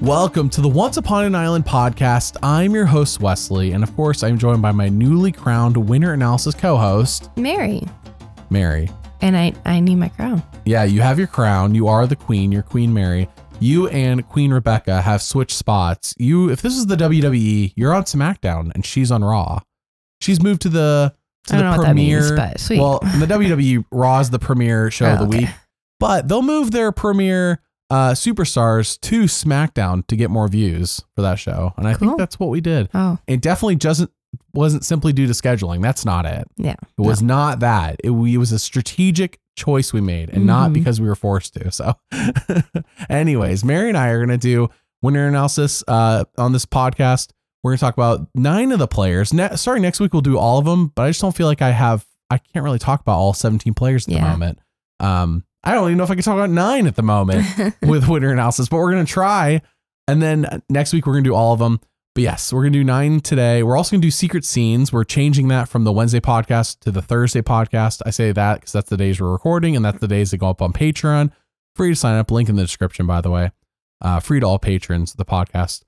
Welcome to the Once Upon an Island podcast. I'm your host, Wesley, and of course, I'm joined by my newly crowned winner analysis co host, Mary. Mary. And I, I need my crown. Yeah, you have your crown. You are the queen. You're Queen Mary. You and Queen Rebecca have switched spots. You, if this is the WWE, you're on SmackDown and she's on Raw. She's moved to the to I don't the know what that premiere. means, but sweet. Well, in the WWE, Raw is the premiere show of Oh, the okay. week, but they'll move their premiere uh, superstars to SmackDown to get more views for that show, and I think that's what we did. Oh, It definitely doesn't wasn't simply due to scheduling. That's not it. yeah. It was not that. It, we, it was a strategic choice we made and not Mhm. because we were forced to. So, anyways, Mary and I are going to do winner analysis uh, on this podcast. We're going to talk about nine of the players. Ne- starting next week, we'll do all of them, but I just don't feel like I have, I can't really talk about all 17 players at the moment. Um, I don't even know if I can talk about nine at the moment with winner analysis, but we're going to try. And then next week, we're going to do all of them. But yes, we're going to do nine today. We're also going to do secret scenes. We're changing that from the Wednesday podcast to the Thursday podcast. I say that because that's the days we're recording and that's the days that go up on Patreon. Free to sign up. Link in the description, by the way. Uh, free to all patrons of the podcast.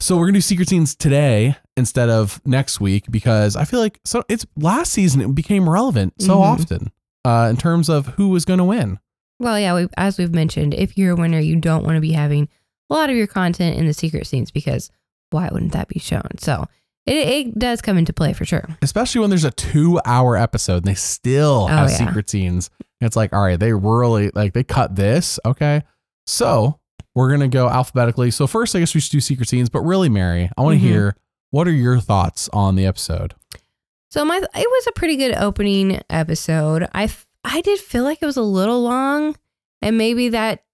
So we're going to do secret scenes today instead of next week because I feel like so it's last season it became relevant so Mhm. often uh, in terms of who was going to win. well, yeah, we, as we've mentioned, if you're a winner, you don't want to be having a lot of your content in the secret scenes because why wouldn't that be shown? So it, it does come into play for sure. especially when there's a two hour episode and they still have Oh, yeah. secret scenes. It's like, all right, they really like they cut this. Okay. So we're gonna go alphabetically. So first I guess we should do secret scenes, but really, Mary, I want to Mhm. hear what are your thoughts on the episode? So my it was a pretty good opening episode. I I did feel like it was a little long, and maybe that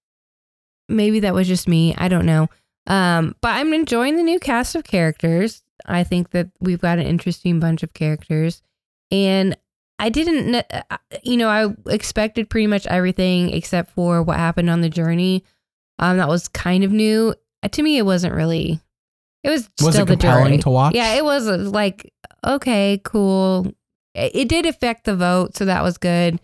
maybe that was just me. I don't know. Um, but I'm enjoying the new cast of characters. I think that we've got an interesting bunch of characters, and I didn't, uh, you know, I expected pretty much everything except for what happened on the journey. Um, that was kind of new to me. It wasn't really. It was Was still it the compelling journey. to watch? Yeah, it was uh, like okay, cool. It, did affect the vote, so that was good.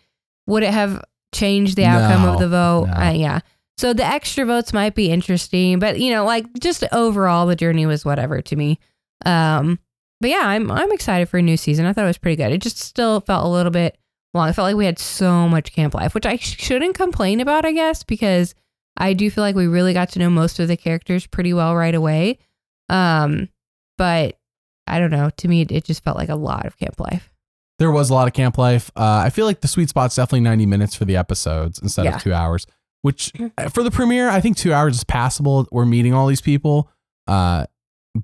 Would it have changed the outcome No, of the vote? no. Uh, yeah. So the extra votes might be interesting, but you know, like just overall, the journey was whatever to me. Um, but yeah, I'm I'm excited for a new season. I thought it was pretty good. It just still felt a little bit long. I felt like we had so much camp life, which I sh- shouldn't complain about, I guess, because I do feel like we really got to know most of the characters pretty well right away. Um, but I don't know. To me, it, it just felt like a lot of camp life. There was a lot of camp life. Uh, I feel like the sweet spot's definitely 90 minutes for the episodes instead Yeah. of two hours, which uh, for the premiere, I think two hours is passable. We're meeting all these people. Uh,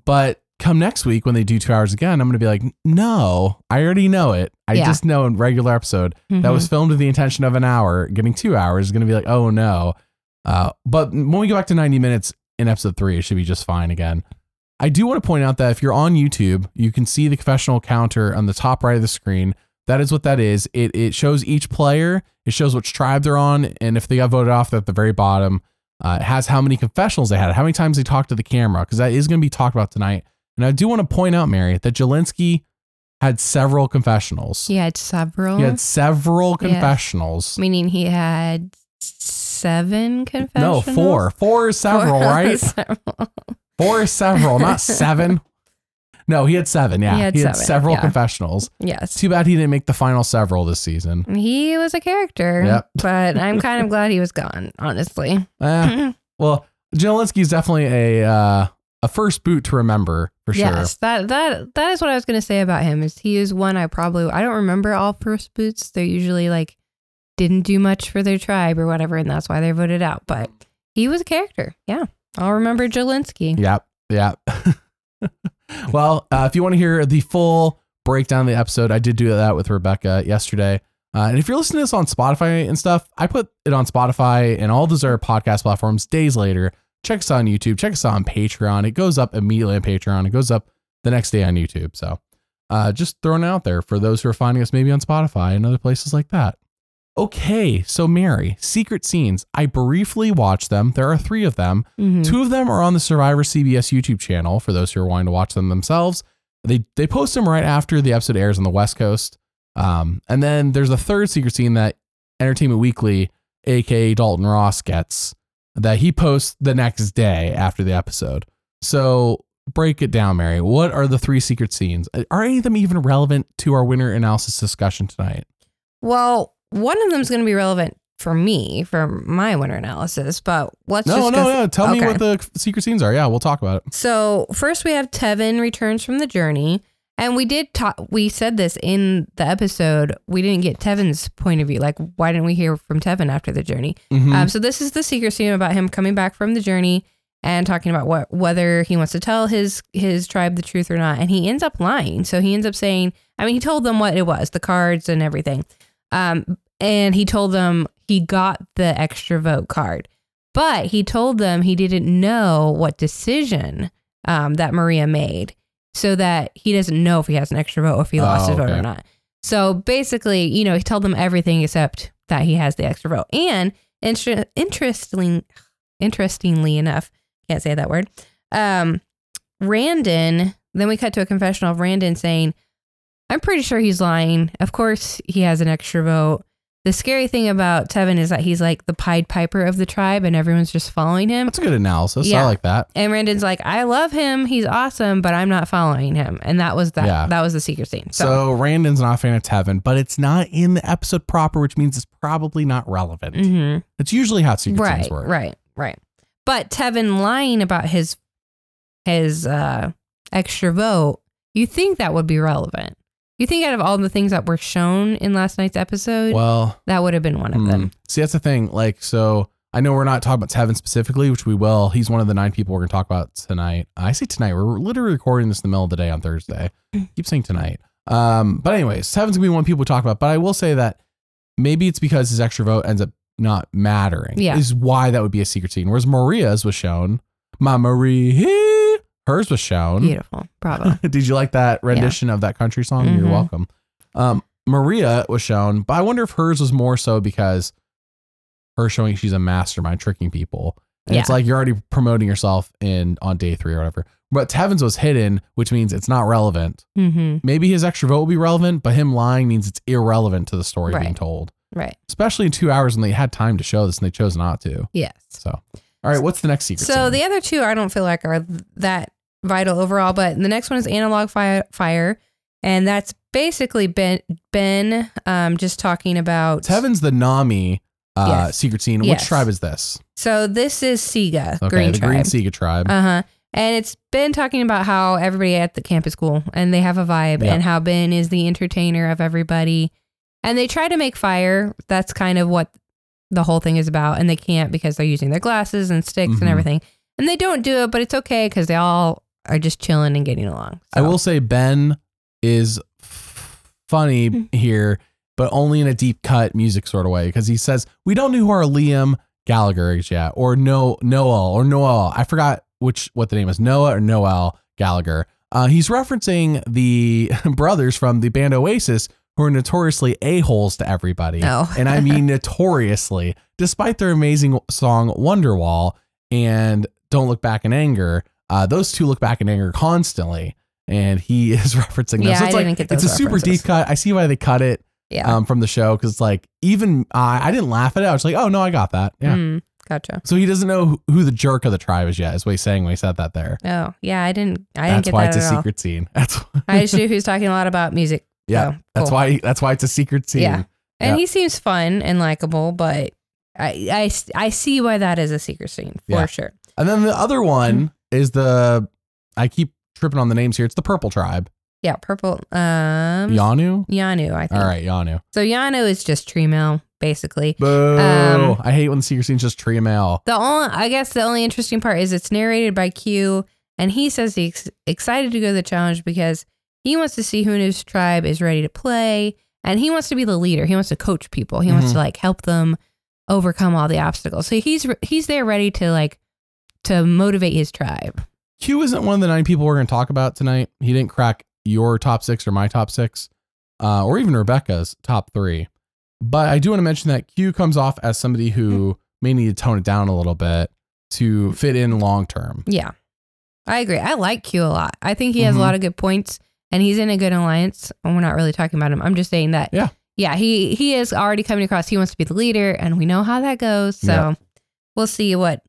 but come next week when they do two hours again, I'm going to be like, no, I already know it. I Yeah. just know in regular episode that was filmed with the intention of an hour, getting two hours is going to be like, oh no. Uh, but when we go back to 90 minutes in episode three, it should be just fine again. I do want to point out that if you're on YouTube, you can see the confessional counter on the top right of the screen. That is what that is. It it shows each player. It shows which tribe they're on, and if they got voted off, at the very bottom. Uh, it has how many confessionals they had, how many times they talked to the camera, because that is going to be talked about tonight. And I do want to point out, Mary, that Jelinsky had several confessionals. He had several, He had several Yeah. confessionals. meaning he had seven confessionals. No, four. Four is several, Four- right? several. Four is several, not seven. No, he had seven. Yeah, He had seven, several yeah. confessionals. yes. Too bad he didn't make the final several this season. He was a character, Yep. but I'm kind of glad he was gone, honestly. Eh, well, Jelinsky is definitely a uh, a first boot to remember for sure. Yes, that that that is what I was going to say about him. Is he is one I probably I don't remember all first boots. They're usually like didn't do much for their tribe or whatever, and that's why they're voted out. But he was a character. Yeah, I'll remember Jelinsky. Yep. Yep. well, uh, if you want to hear the full breakdown of the episode, I did do that with Rebecca yesterday. Uh, and if you're listening to this on Spotify and stuff, I put it on Spotify and all those other podcast platforms days later. Check us out on YouTube. Check us out on Patreon. It goes up immediately on Patreon. It goes up the next day on YouTube. So uh, just throwing it out there for those who are finding us maybe on Spotify and other places like that. Okay, so Mary, secret scenes. I briefly watched them. There are three of them. Mhm. Two of them are on the Survivor CBS YouTube channel for those who are wanting to watch them themselves. They they post them right after the episode airs on the West Coast. Um, and then there's a third secret scene that Entertainment Weekly aka Dalton Ross, gets that he posts the next day after the episode. So break it down, Mary. What are the three secret scenes? Are any of them even relevant to our winner analysis discussion tonight? Well, one of them is going to be relevant for me for my winter analysis, but let's No, just no, no. Tell me what the secret scenes are. Yeah, we'll talk about it. So first we have Tevin returns from the journey. And we did talk, we said this in the episode. We didn't get Tevin's point of view. Like, why didn't we hear from Tevin after the journey? Mhm. Um, so this is the secret scene about him coming back from the journey and talking about what whether he wants to tell his his tribe the truth or not. And he ends up lying. So he ends up saying, I mean, he told them what it was, the cards and everything. Um, and he told them he got the extra vote card, but he told them he didn't know what decision um, that Maria made, so that he doesn't know if he has an extra vote or if he lost Oh, his vote okay. or not. So basically, you know, he told them everything except that he has the extra vote. And inter- interestingly, interestingly enough, can't say that word. Um, Randen. Then we cut to a confessional of Randen saying, "I'm pretty sure he's lying. Of course, he has an extra vote." The scary thing about Tevin is that he's like the Pied Piper of the tribe, and everyone's just following him. That's a good analysis. I like that. And Randen's like, "I love him. He's awesome, but I'm not following him." And that was that. Yeah. That was the secret scene. So, So, Randen's not a fan of Tevin, but it's not in the episode proper, which means it's probably not relevant. mhm. It's usually how secret right, scenes work. right, right. But Tevin lying about his his uh, extra vote, you think that would be relevant? You think out of all the things that were shown in last night's episode, Well, that would have been one of hmm. them. see, that's the thing. Like, so I know we're not talking about Tevin specifically, which we will. He's one of the nine people we're going to talk about tonight. I say tonight. We're literally recording this in the middle of the day on Thursday. Keep saying tonight. Um, but anyways, Tevin's gonna be one people we talk about. But I will say that maybe it's because his extra vote ends up not mattering. Yeah. is why that would be a secret scene. Whereas Maria's was shown. My Marie, hers was shown. Beautiful, bravo. Did you like that rendition of that country song? You're Mhm. welcome. Um, Maria was shown, but I wonder if hers was more so because her showing she's a mastermind tricking people. And it's Yeah. like you're already promoting yourself in on day three or whatever. But Tevin's was hidden, which means it's not relevant. hmm Maybe his extra vote will be relevant, but him lying means it's irrelevant to the story being Right. told. Right. Especially in two hours when they had time to show this and they chose not to. Yes. So, all right, what's the next secret? So scene? the other two, I don't feel like are that vital overall, but the next one is analog fire, fire and that's basically Ben Ben um, just talking about. Tevin's the Nami uh, Yes. secret scene. Which tribe is this? So this is Siga Okay, Green the Tribe. Green Siga tribe. Uh huh. And it's Ben talking about how everybody at the camp is cool and they have a vibe Yeah. and how Ben is the entertainer of everybody. And they try to make fire. That's kind of what the whole thing is about. And they can't because they're using their glasses and sticks Mhm. and everything. And they don't do it, but it's okay because they all are just chilling and getting along. I will say Ben is f- funny Hmm. here, but only in a deep cut music sort of way because he says we don't know who our Liam Gallagher is yet, or no Noel or Noel. I forgot which what the name is, Noah or Noel Gallagher. Uh, he's referencing the brothers from the band Oasis who are notoriously a holes to everybody, Oh. and I mean notoriously, despite their amazing song Wonderwall and Don't Look Back in Anger. Uh, those two look back in anger constantly, and he is referencing them. Yeah, so it's I like didn't get it's a super references. deep cut. I see why they cut it yeah. um, from the show because it's like even uh, I didn't laugh at it. I was like, oh no, I got that. Yeah. Mm, gotcha. So he doesn't know who, who the jerk of the tribe is yet. Is what he's saying when he said that there. Oh, yeah. I didn't, I didn't That's get why that it's a at all. secret scene. That's I just knew he was talking a lot about music. yeah. So, That's cool. why that's why it's a secret scene. Yeah. And Yeah. he seems fun and likable, but I, I, I see why that is a secret scene for Yeah. sure. And then the other one is the I keep tripping on the names here. It's the purple tribe. Yeah, purple. Um, Yanu. Yanu, I think. All right, Yanu. So Yanu is just tree mail, basically. Boo! Um, I hate when the secret scene's just tree mail. The only, I guess, the only interesting part is it's narrated by Q, and he says he's excited to go to the challenge because he wants to see who in his tribe is ready to play, and he wants to be the leader. He wants to coach people. He wants Mhm. to like help them overcome all the obstacles. So he's he's there ready to like to motivate his tribe. Q isn't one of the nine people we're going to talk about tonight. He didn't crack your top six or my top six, uh, or even Rebecca's top three. But I do want to mention that Q comes off as somebody who may need to tone it down a little bit to fit in long term. Yeah, I agree. I like Q a lot. I think he has Mhm. a lot of good points, and he's in a good alliance. And we're not really talking about him. I'm just saying that. Yeah. yeah, he he is already coming across. He wants to be the leader, and we know how that goes. So Yeah. we'll see what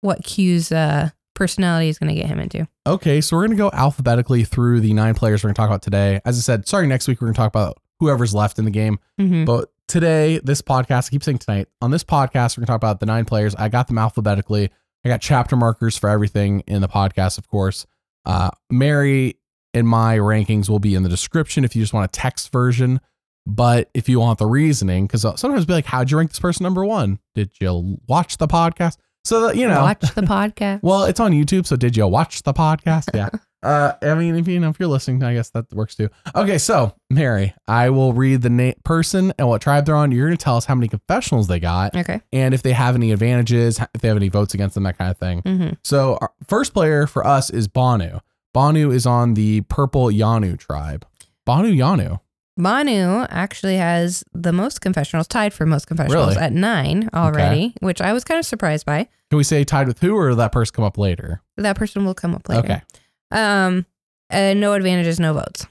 what Q's uh, personality is going to get him into. Okay, so we're gonna go alphabetically through the nine players we're gonna talk about today. As I said, sorry, next week we're gonna talk about whoever's left in the game. hmm But today, this podcast, I keep saying tonight, on this podcast, we're gonna talk about the nine players. I got them alphabetically. I got chapter markers for everything in the podcast, of course. Uh, Mary and my rankings will be in the description if you just want a text version. But if you want the reasoning, because sometimes be like, how'd you rank this person number one? Did you watch the podcast? So that, you know, Watch the podcast. well, it's on YouTube, so did you watch the podcast? Yeah. uh, I mean, if you know, if you're listening, I guess that works too. Okay, so Mary, I will read the na- person and what tribe they're on. You're gonna tell us how many confessionals they got, Okay. and if they have any advantages, if they have any votes against them, that kind of thing. hmm So, our first player for us is Bhanu. Bhanu is on the Purple Yanu tribe. Bhanu Yanu. Bhanu actually has the most confessionals, tied for most confessionals Really? at nine already, which I was kind of surprised by. Can we say tied with who, or that person come up later? That person will come up later. Okay. Um, uh, no advantages, no votes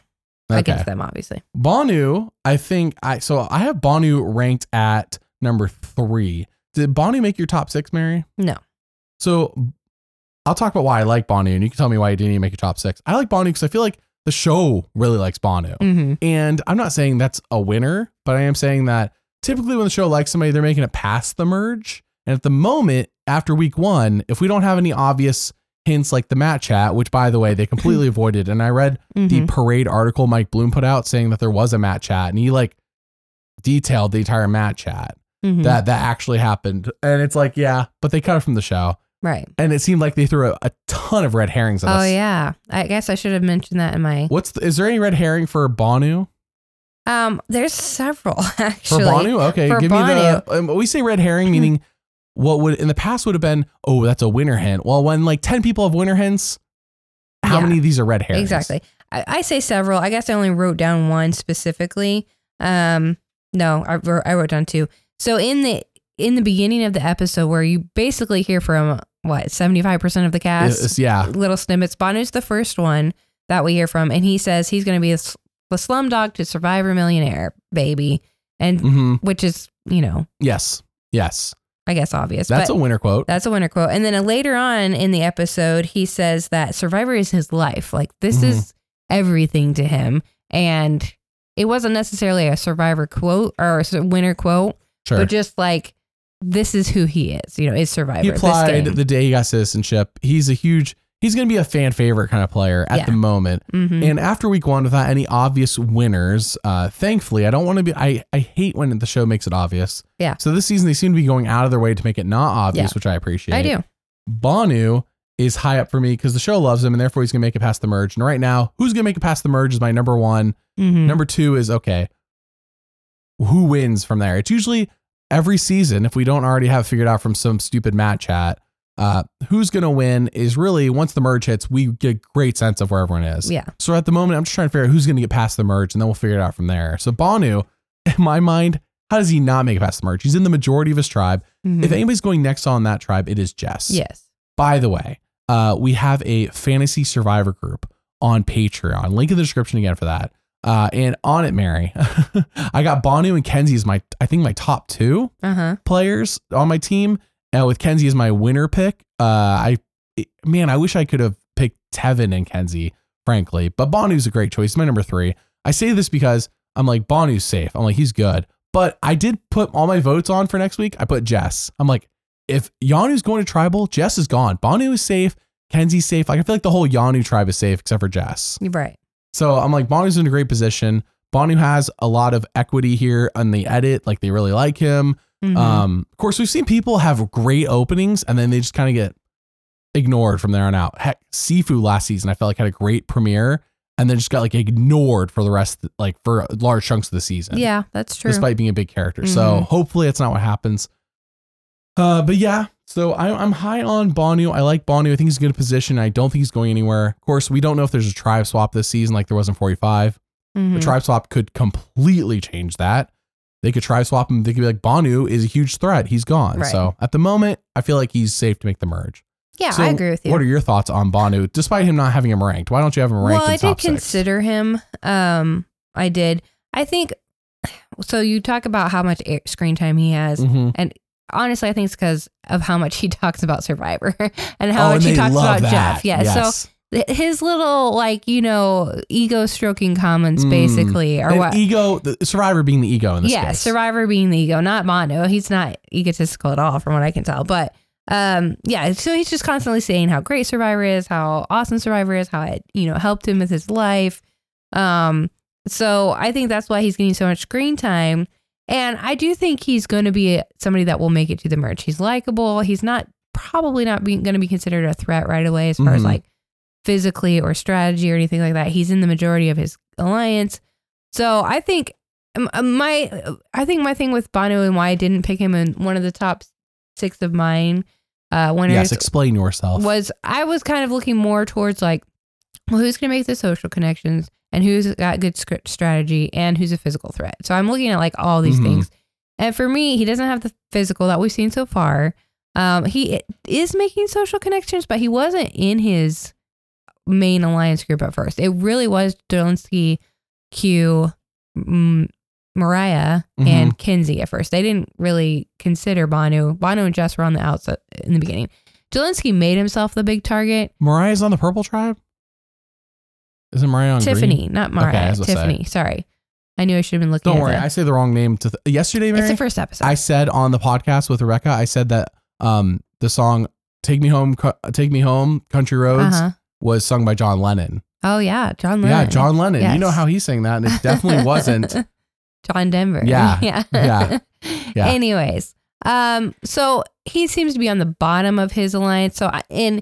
Okay. against them, obviously. Bhanu, I think I so I have Bhanu ranked at number three. Did Bhanu make your top six, Mary? No. So I'll talk about why I like Bhanu, and you can tell me why you didn't even make your top six. I like Banu because I feel like the show really likes Bhanu. hmm And I'm not saying that's a winner, but I am saying that typically when the show likes somebody, they're making it past the merge. And at the moment, after week one, if we don't have any obvious hints like the Matt chat, which by the way, they completely avoided. And I read the hmm parade article Mike Bloom put out saying that there was a Matt chat and he like detailed the entire Matt chat hmm that that actually happened. And it's like, yeah, but they cut it from the show. Right. And it seemed like they threw a, a ton of red herrings at Oh us. Oh yeah. I guess I should have mentioned that in my. What's the, is there any red herring for Bhanu? Um, there's several actually. For. Bhanu? Okay, for give me the. Um, we say red herring, meaning what would in the past would have been, oh, that's a winter hen. Well, when like 10 people have winter hens, how Yeah. many of these are red herrings? Exactly. I, I say several. I guess I only wrote down one specifically. Um, no, I wrote, I wrote down two. So in the in the beginning of the episode, where you basically hear from what seventy five percent of the cast, yeah. little snippets. Bhanu's the first one that we hear from, and he says he's going to be a, s- the slum dog to Survivor Millionaire, baby, and hmm which is you know Yes. Yes. I guess obvious. That's but a winner quote. that's a winner quote. And then uh, later on in the episode, he says that Survivor is his life. Like this Mhm. is everything to him. And it wasn't necessarily a Survivor quote or a s- winner quote, Sure. but just like this is who he is. You know, is Survivor. he applied the day he got citizenship. He's a huge, he's going to be a fan favorite kind of player at Yeah. the moment. Mhm. And after week one, without any obvious winners, uh, thankfully, I don't want to be. I I hate when the show makes it obvious. Yeah. So this season, they seem to be going out of their way to make it not obvious, Yeah. which I appreciate. I do. Bhanu is high up for me because the show loves him, and therefore he's gonna make it past the merge. And right now, who's gonna make it past the merge is my number one. Mhm. Number two is okay. Who wins from there? It's usually every season, if we don't already have figured out from some stupid mat chat, uh, who's gonna win is really once the merge hits, we get a great sense of where everyone is. Yeah. So at the moment, I'm just trying to figure out who's gonna get past the merge, and then we'll figure it out from there. So Bhanu, in my mind, how does he not make it past the merge? He's in the majority of his tribe. Mhm. If anybody's going next on that tribe, it is Jess. yes. By the way, uh, we have a fantasy survivor group on Patreon. Link in the description again for that. Uh, and on it, Mary, I got Bhanu and Kenzie as my, I think my top two Uh huh. players on my team. Uh, with Kenzie as my winner pick. Uh, I, man, I wish I could have picked Tevin and Kenzie, frankly. But Bhanu's a great choice. He's my number three. I say this because I'm like Bhanu's safe. I'm like he's good. But I did put all my votes on for next week. I put Jess. I'm like, if Yanu's going to tribal, Jess is gone. Bhanu is safe. Kenzie's safe. Like I feel like the whole Yanu tribe is safe except for Jess. Right. So I'm like, Bhanu's in a great position. Bhanu has a lot of equity here on the edit. Like they really like him. Mhm. Um, of course, we've seen people have great openings and then they just kind of get ignored from there on out. Heck, Sifu last season, I felt like had a great premiere and then just got like ignored for the rest, like for large chunks of the season. yeah, that's true. Despite being a big character. So Mhm. hopefully that's not what happens. Uh, but yeah, so I, I'm high on Bhanu. I like Bhanu. I think he's in a good position. I don't think he's going anywhere. Of course, we don't know if there's a tribe swap this season like there was in 45. Mhm. The tribe swap could completely change that. They could tribe swap him. They could be like, Bhanu is a huge threat. He's gone. Right. So at the moment, I feel like he's safe to make the merge. yeah, So I agree with you. What are your thoughts on Bhanu, despite him not having him ranked? Why don't you have him ranked well, I did six? consider him. Um, I did. I think so you talk about how much air- screen time he has. Mhm. Honestly, I think it's because of how much he talks about Survivor and how Oh, much and he talks about that. Jeff. Yeah. Yes. So his little like you know ego stroking comments Mm. basically are what. ego, the survivor being the ego in this yeah, case. Survivor being the ego, not Bhanu. He's not egotistical at all, from what I can tell. But um, yeah, so he's just constantly saying how great Survivor is, how awesome Survivor is, how it you know helped him with his life. Um, so I think that's why he's getting so much screen time. And I do think he's going to be somebody that will make it to the merge. He's likable. He's not probably not going to be considered a threat right away as far as Mhm. like physically or strategy or anything like that. He's in the majority of his alliance. So I think my I think my thing with Bhanu and why I didn't pick him in one of the top six of mine uh winners yes, explain yourself. was I was kind of looking more towards like, well, who's going to make the social connections and who's got good script strategy and who's a physical threat. So I'm looking at like all these Mhm. things. And for me, he doesn't have the physical that we've seen so far. Um, he is making social connections, but he wasn't in his main alliance group at first. It really was Jelinsky, Q, M- Moriah, and Kenzie at first. They didn't really consider Bhanu. Bhanu and Jess were on the outside in the beginning. Jelinsky made himself the big target. Mariah's on the purple tribe? Isn't Moriah on Tiffany, green? not Okay, Mariah. say. Tiffany. Sorry. I knew I should have been looking Don't at worry. the- I say the wrong name to th- yesterday, it's Mary. the first episode. I said on the podcast with Rebecca, I said that um the song "Take Me Home, Co- Take Me Home, Country Roads" uh-huh. was sung by John Lennon. Oh yeah, John Lennon. Yeah, John Lennon. You know how he sang that, and it definitely wasn't. John Denver. Yeah, yeah. yeah, yeah. Anyways, um, so he seems to be on the bottom of his alliance. So I, and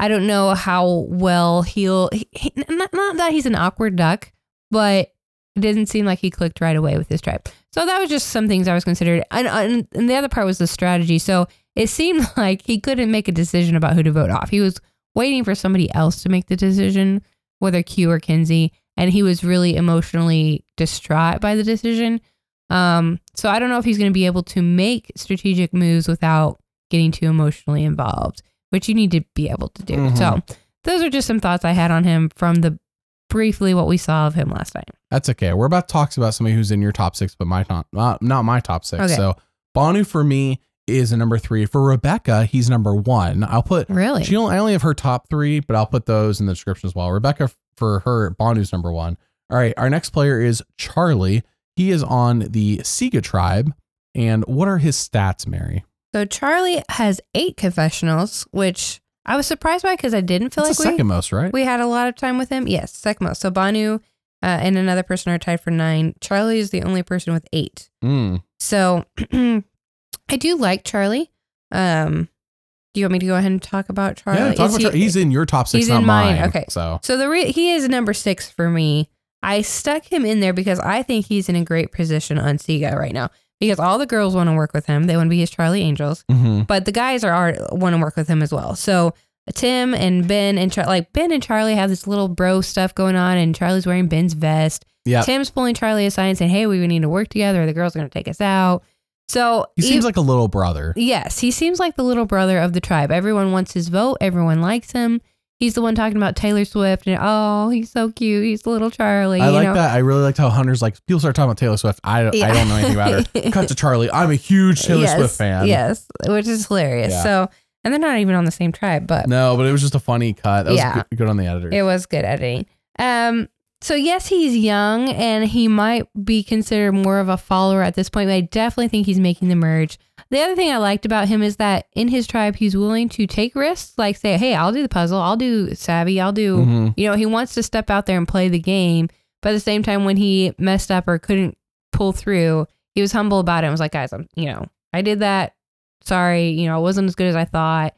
I don't know how well he'll. He, not, not that he's an awkward duck, but it didn't seem like he clicked right away with his tribe. So that was just some things I was considered. And, and, and the other part was the strategy. So it seemed like he couldn't make a decision about who to vote off. He was waiting for somebody else to make the decision, whether Q or Kenzie, and he was really emotionally distraught by the decision. Um, so I don't know if he's going to be able to make strategic moves without getting too emotionally involved, which you need to be able to do. Mhm. So those are just some thoughts I had on him from the briefly what we saw of him last night. That's okay. We're about to talk about somebody who's in your top six, but my top, not, not my top six. Okay. So Bhanu for me is a number three. For Rebecca, he's number one. I'll put Really? She only, I only have her top three, but I'll put those in the description as well. Rebecca for her, Bhanu's number one. All right, our next player is Charlie. He is on the Siga tribe. And what are his stats, Mary? So Charlie has eight confessionals, which I was surprised by because I didn't feel That's like we, second most, right? we had a lot of time with him. Yes, second most. So Bhanu uh, and another person are tied for nine. Charlie is the only person with eight. Mm. So I do like Charlie. Um, do you want me to go ahead and talk about Charlie? Yeah, talk Is about he- Charlie. He's in your top six, he's not in mine. mine. Okay. So So the re- he is number six for me. I stuck him in there because I think he's in a great position on Siga right now. Because all the girls want to work with him, they want to be his Charlie Angels, mhm. but the guys are, are want to work with him as well. So Tim and Ben and Char- like Ben and Charlie have this little bro stuff going on, and Charlie's wearing Ben's vest. yeah, Tim's pulling Charlie aside and saying, "Hey, we need to work together. Or the girls are going to take us out." So he seems ev- like a little brother. Yes, he seems like the little brother of the tribe. Everyone wants his vote. Everyone likes him. He's the one talking about Taylor Swift and oh, he's so cute. He's the little Charlie. I like know? that. I really liked how Hunter's like people start talking about Taylor Swift. I don't, I don't know anything about her. Cut to Charlie. I'm a huge Taylor yes, Swift fan. Yes, which is hilarious. Yeah. So, and they're not even on the same tribe, but No, but it was just a funny cut. That was Yeah. good, good on the editor. it was good editing. Um, so yes, he's young and he might be considered more of a follower at this point, but I definitely think he's making the merge. The other thing I liked about him is that in his tribe, he's willing to take risks, like say, "Hey, I'll do the puzzle. I'll do savvy. I'll do." Mhm. You know, he wants to step out there and play the game, but at the same time, when he messed up or couldn't pull through, he was humble about it and was like, "Guys, I'm, you know, I did that. Sorry, you know, it wasn't as good as I thought."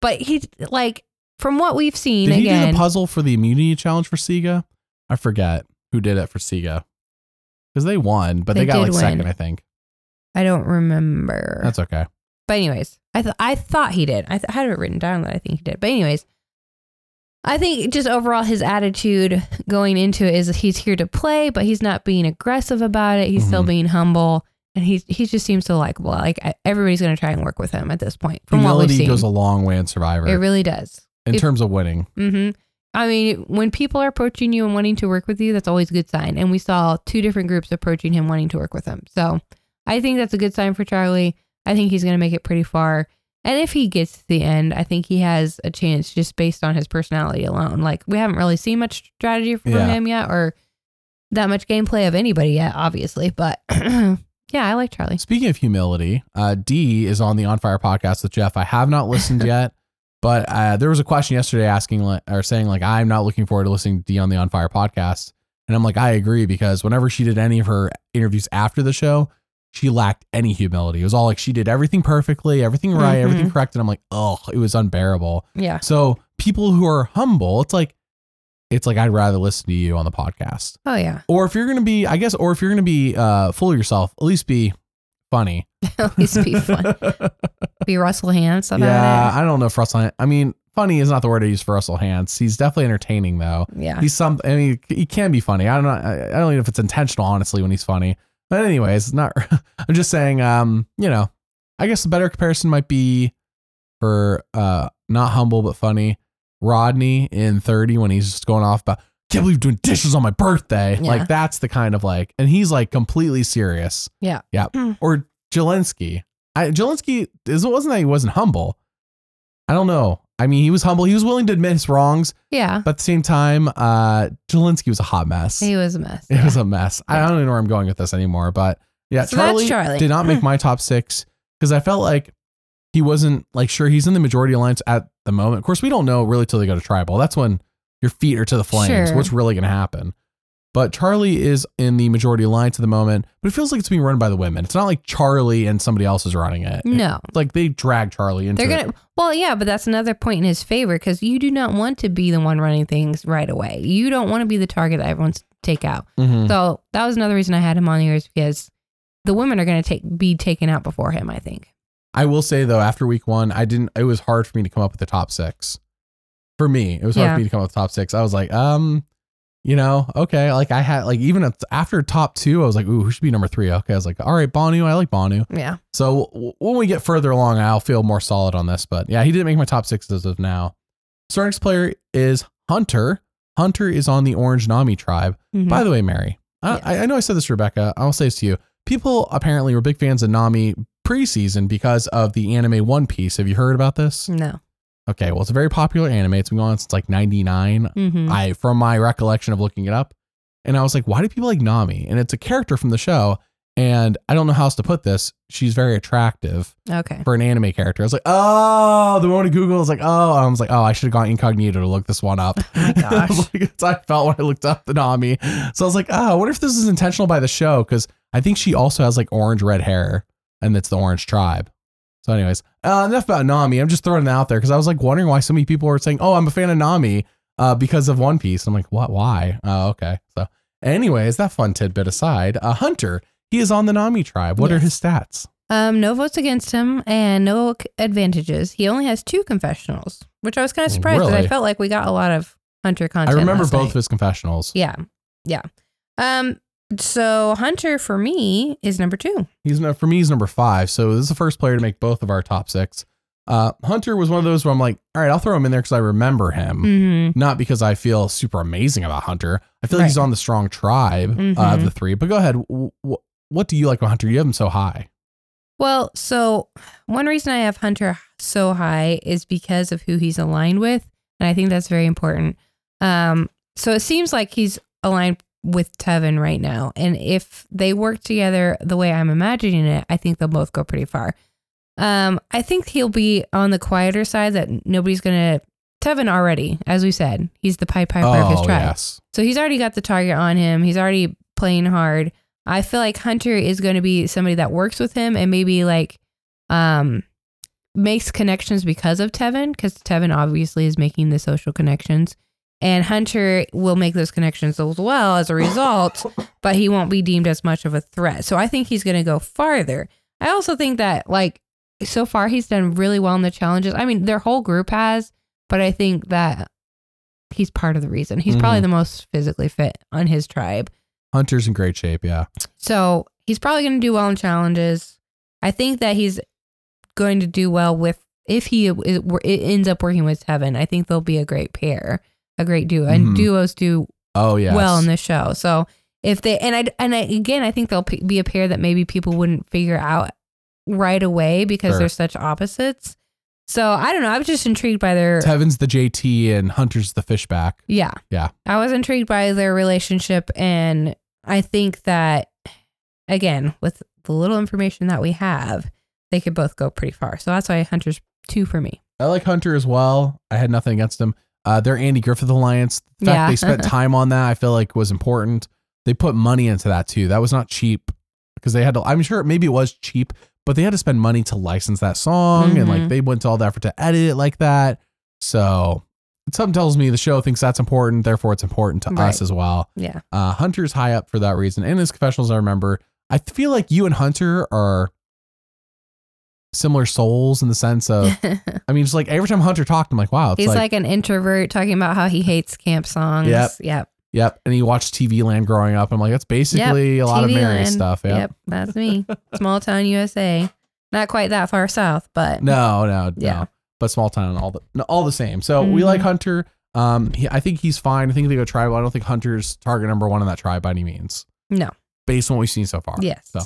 But he, like, from what we've seen, Did he do again, the puzzle for the immunity challenge for Siga? I forget who did it for Siga because they won, but they, They got like win. second, I think. I don't remember. That's okay. But anyways, I th- I thought he did. I, th- I had it written down that I think he did. But anyways, I think just overall his attitude going into it is he's here to play, but he's not being aggressive about it. He's still Mhm. being humble, and he he just seems so likable. Like I- everybody's gonna try and work with him at this point. From what we've Humility seen, goes a long way in Survivor it really does. in terms of winning. hmm I mean, when people are approaching you and wanting to work with you, that's always a good sign. And we saw two different groups approaching him wanting to work with him. So I think that's a good sign for Charlie. I think he's going to make it pretty far. And if he gets to the end, I think he has a chance just based on his personality alone. Like, we haven't really seen much strategy from Yeah. him yet or that much gameplay of anybody yet, obviously. But yeah, I like Charlie. Speaking of humility, uh, Dee is on the On Fire podcast with Jeff. I have not listened yet, but uh, there was a question yesterday asking like, or saying like, I'm not looking forward to listening to Dee on the On Fire podcast. And I'm like, I agree because whenever she did any of her interviews after the show, she lacked any humility. It was all like she did everything perfectly, everything right, Mhm. everything correct. And I'm like, oh, it was unbearable. Yeah. So people who are humble, it's like, it's like I'd rather listen to you on the podcast. Oh, yeah. Or if you're gonna be, I guess, or if you're gonna be uh, full of yourself, at least be funny. At least be fun. Be Russell Hantz about yeah, I don't know if Russell. I mean, funny is not the word I use for Russell Hantz. He's definitely entertaining though. Yeah. He's some. I mean, he can be funny. I don't know. I I don't know if it's intentional, honestly, when he's funny. But anyways, not. I'm just saying. Um, you know, I guess the better comparison might be for uh, not humble but funny. Rodney in 30 when he's just going off about. Can't believe doing dishes on my birthday. Yeah. Like that's the kind of like, and he's like completely serious. Yeah. Yeah. Mm. Or Jelinsky. I, Jelinsky is it wasn't that he wasn't humble. I don't know. I mean, he was humble. He was willing to admit his wrongs, Yeah. but at the same time, uh, Jelinsky was a hot mess. He was a mess. It yeah. was a mess. I don't even know where I'm going with this anymore, but yeah, So Charlie, Charlie. did not make my top six because I felt like he wasn't like sure he's in the majority alliance at the moment. Of course, we don't know really till they go to tribal. That's when your feet are to the flames. Sure. What's really going to happen? But Charlie is in the majority alliance at the moment, but it feels like it's being run by the women. It's not like Charlie and somebody else is running it. no. It's like they drag Charlie into They're gonna. Well, yeah, but that's another point in his favor because you do not want to be the one running things right away. You don't want to be the target that everyone's take out. Mhm. So that was another reason I had him on here is because the women are going to take be taken out before him. I think. I will say though, after week one, I didn't. It was hard for me to come up with the top six. For me, it was hard Yeah. for me to come up with top six. I was like, um, you know, okay. Like I had like even after top two, I was like, ooh, who should be number three? Okay, I was like, all right, Bhanu. I like Bhanu. Yeah. So w- when we get further along, I'll feel more solid on this. But yeah, he didn't make my top six as of now. So our next player is Hunter. Hunter is on the Orange Nami tribe. Mhm. By the way, Mary, I, Yes. I, I know I said this, to Rebecca. I'll say this to you. People apparently were big fans of Nami preseason because of the anime One Piece. Have you heard about this? no. Okay, well, it's a very popular anime. It's been going on since like '99. hmm I, from my recollection of looking it up, and I was like, why do people like Nami? And it's a character from the show, and I don't know how else to put this. She's very attractive Okay. for an anime character. I was like, oh, the moment I Google, I was like, oh, I was like, oh, I should have gone incognito to look this one up. Oh my I gosh. like, that's how I felt when I looked up the Nami. So I was like, oh, I wonder if this is intentional by the show because I think she also has like orange red hair, and it's the Orange Tribe. So, anyways, uh, enough about Nami. I'm just throwing it out there because I was like wondering why so many people were saying, oh, I'm a fan of Nami uh, because of One Piece. I'm like, what? Why? Oh, okay. So, anyways, that fun tidbit aside, uh, Hunter, he is on the Nami tribe. What are his stats? Um, no votes against him and no advantages. He only has two confessionals, which I was kind of surprised. 'cause Really? I felt like we got a lot of Hunter content. I remember both night. of his confessionals. Yeah, yeah. Um, so Hunter for me is number two. He's no- for me, he's number five. So this is the first player to make both of our top six. Uh, Hunter was one of those where I'm like, all right, I'll throw him in there because I remember him, Mm-hmm. not because I feel super amazing about Hunter. I feel like he's on the strong tribe uh, of Mhm. the three. But go ahead. W- w- what do you like about Hunter? You have him so high. Well, so one reason I have Hunter so high is because of who he's aligned with, and I think that's very important. Um, so it seems like he's aligned with Tevin right now, and if they work together the way I'm imagining it, I think they'll both go pretty far. Um, I think he'll be on the quieter side that nobody's gonna. Tevin already, as we said, he's the Pied Piper of his oh tribe. yes, So he's already got the target on him. He's already playing hard. I feel like Hunter is going to be somebody that works with him and maybe like um makes connections because of Tevin because Tevin obviously is making the social connections and Hunter will make those connections as well as a result, but he won't be deemed as much of a threat. So I think he's going to go farther. I also think that like so far he's done really well in the challenges. I mean, their whole group has, but I think that he's part of the reason. He's probably Mhm. the most physically fit on his tribe. Hunter's in great shape. Yeah, So he's probably going to do well in challenges. I think that he's going to do well with if he is, it ends up working with Tevin. I think they'll be a great pair, a great duo, and Mhm. duos do Oh yeah. well in this show. So if they and I and I, again, I think they'll p- be a pair that maybe people wouldn't figure out right away because Sure. they're such opposites. So I don't know. I was just intrigued by their Tevin's the JT and Hunter's the Fishbach. yeah Yeah. I was intrigued by their relationship, and I think that again with the little information that we have, they could both go pretty far. So that's why Hunter's two for me. I like Hunter as well. I had nothing against him. Uh, their Andy Griffith Alliance. The fact Yeah. they spent time on that, I feel like was important. They put money into that too. That was not cheap because they had to. I'm sure maybe it was cheap, but they had to spend money to license that song, and like Mhm. they went to all the effort to edit it like that. So something tells me the show thinks that's important. Therefore, it's important to Right. us as well. Yeah. Uh, Hunter's high up for that reason. And his confessionals, I remember. I feel like you and Hunter are similar souls in the sense of I mean, it's like every time Hunter talked, I'm like, wow, it's He's like, like, an introvert talking about how he hates camp songs. Yep. Yep. yep. And he watched TV Land growing up. I'm like, that's basically a lot of TV Mary Land. stuff. Yep. Yep. That's me. Small town USA. Not quite that far south, but No, no, Yeah. no. But small town, all the no, all the same. So we Mhm. like Hunter. Um, he, I think he's fine. I think they go tribal. I don't think Hunter's target number one in that tribe by any means. No. Based on what we've seen so far. yes. So.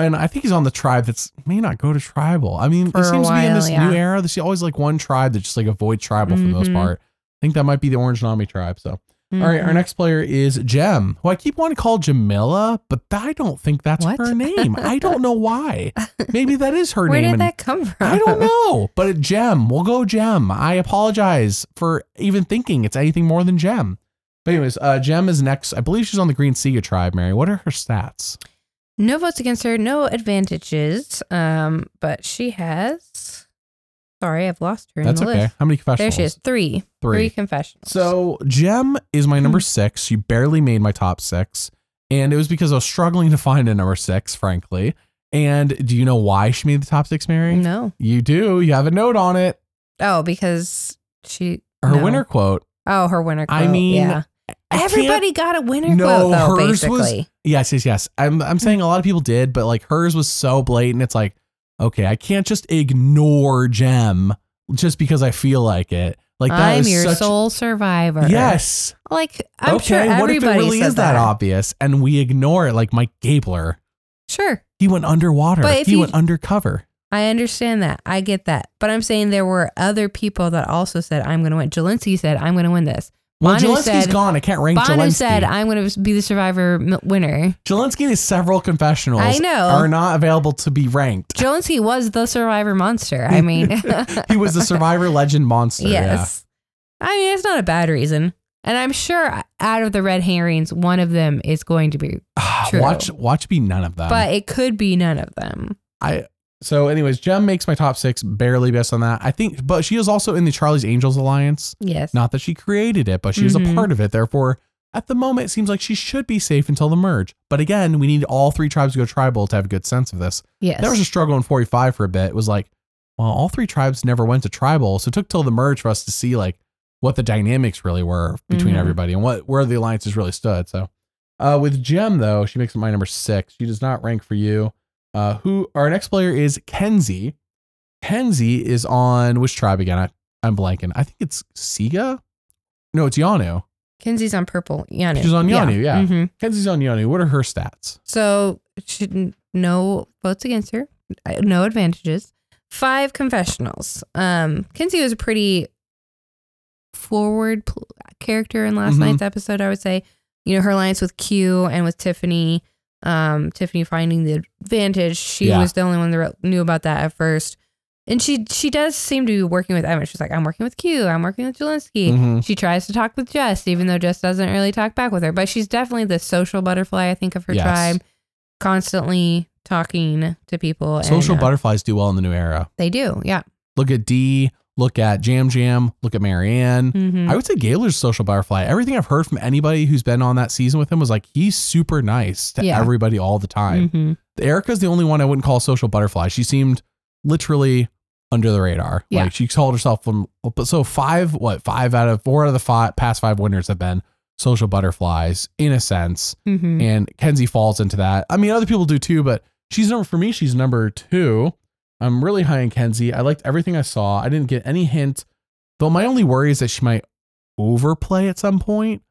And I think he's on the tribe that's may not go to tribal. I mean, For it seems to be in this yeah. new era. There's always like one tribe that just like avoid tribal for the most Mhm. part. I think that might be the Orange Nami tribe. So All right, our Mhm. next player is Jem, who I keep wanting to call Jamila, but I don't think that's What? her name. I don't know why. Maybe that is her name. Where name. did and that come from? I don't know, but Jem, we'll go Jem. I apologize for even thinking it's anything more than Jem. But anyways, uh, Jem is next. I believe she's on the Green Siga tribe. Mary, what are her stats? No votes against her, no advantages. Um, but she has. Sorry, I've lost her in That's the okay. list. How many confessions? There she is. Three. Three. Three confessionals. So Jem is my Hmm. number six. She barely made my top six. And it was because I was struggling to find a number six, frankly. And do you know why she made the top six, Mary? no. You do. You have a note on it. Oh, because she. Her no. winner quote. Oh, her winner quote. I mean, yeah. I Everybody got a winner No, quote, though, hers was- basically. Yes, yes, yes. I'm I'm saying a lot of people did, but like hers was so blatant. It's like, okay, I can't just ignore Jem just because I feel like it. Like that I'm is your such sole survivor. Yes. Like, I'm okay. sure what if it everybody really is that, that. obvious and we ignore it? Like Mike Gabler, Sure. he went underwater. But if he you- went undercover. I understand that. I get that. But I'm saying there were other people that also said, I'm going to win. Jelinsky said, I'm going to win this. Well, Bhanu Jelinsky's said- gone. I can't rank Jelinsky. said, I'm going to be the survivor m- winner. Jelinsky has several confessionals. I know. Are not available to be ranked. Jelinsky was the survivor monster. I mean, he was the survivor legend monster. yes. I mean, it's not a bad reason. And I'm sure out of the red herrings, one of them is going to be, True. Watch watch be none of them. but it could be none of them. I so anyways, Jem makes my top six, barely based on that. I think but she is also in the Charlie's Angels Alliance. Yes. Not that she created it, but she was a part of it. Therefore, at the moment, it seems like she should be safe until the merge. But again, we need all three tribes to go tribal to have a good sense of this. yes. There was a struggle in 45 for a bit. It was like, well, all three tribes never went to tribal. So it took till the merge for us to see like what the dynamics really were between Mhm. everybody and what where the alliances really stood. So uh, with Jem though, she makes it my number six. She does not rank for you. Uh, who our next player is Kenzie. Kenzie is on which tribe again? I, I'm blanking. I think it's Siga. No, it's Yanu. Kenzie's on purple. Yanu. She's on Yanu, yeah. Mhm. Kenzie's on Yanu. What are her stats? So she, no votes against her, no advantages. Five confessionals. Um, Kenzie was a pretty forward pl- character in last Mhm. night's episode. I would say, you know, her alliance with Q and with Tiffany. Um, Tiffany finding the advantage. She Yeah. was the only one that knew about that at first. And she she does seem to be working with Emma. She's like, I'm working with Q. I'm working with Jelinsky. Mhm. She tries to talk with Jess, even though Jess doesn't really talk back with her. But she's definitely the social butterfly, I think, of her Yes. tribe, constantly talking to people. Social and, uh, butterflies do well in the new era. They do, yeah. Look at Dee. Look at Yam Yam. Look at Maryanne. Mhm. I would say Gabler's social butterfly. Everything I've heard from anybody who's been on that season with him was like he's super nice to Yeah. everybody all the time. Mhm. Erika's the only one I wouldn't call social butterfly. She seemed literally under the radar. Yeah. Like she called herself from but so five what five out of four out of the five past five winners have been social butterflies in a sense. Mhm. And Kenzie falls into that. I mean, other people do too, but she's number for me. She's number two. I'm really high on Kenzie. I liked everything I saw. I didn't get any hint, though. My only worry is that she might overplay at some point.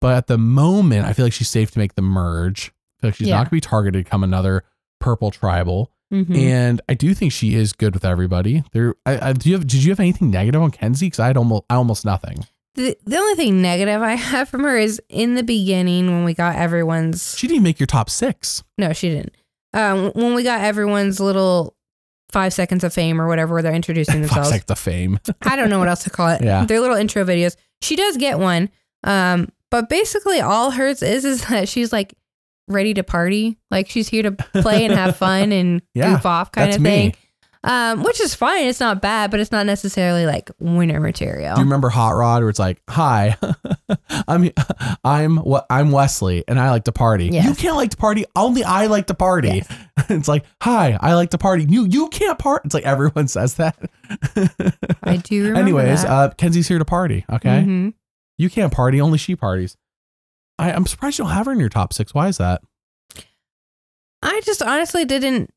But at the moment, I feel like she's safe to make the merge. I feel like she's Yeah. not going to be targeted come another purple tribal. Mhm. And I do think she is good with everybody. There, I, I do you have? Did you have anything negative on Kenzie? Because I had almost, I almost nothing. the, the only thing negative I have from her is in the beginning when we got everyone's She didn't make your top six. no, she didn't. Um, when we got everyone's little five seconds of fame or whatever, where they're introducing Five themselves. seconds of fame. I don't know what else to call it. Yeah. Their little intro videos. She does get one. Um, but basically all hers is is that she's like ready to party. Like she's here to play and have fun and Yeah, goof off kind of me. Um, which is fine. It's not bad, but it's not necessarily like winner material. Do you remember Hot Rod, where it's like, "Hi, I'm I'm what I'm Wesley, and I like to party. Yes. You can't like to party. Only I like to party." Yes. it's like, "Hi, I like to party. You you can't party." It's like everyone says that. I do remember. Anyways, that. uh, Kenzie's here to party. Okay, Mhm. you can't party. Only she parties. I, I'm surprised you don't have her in your top six. Why is that? I just honestly didn't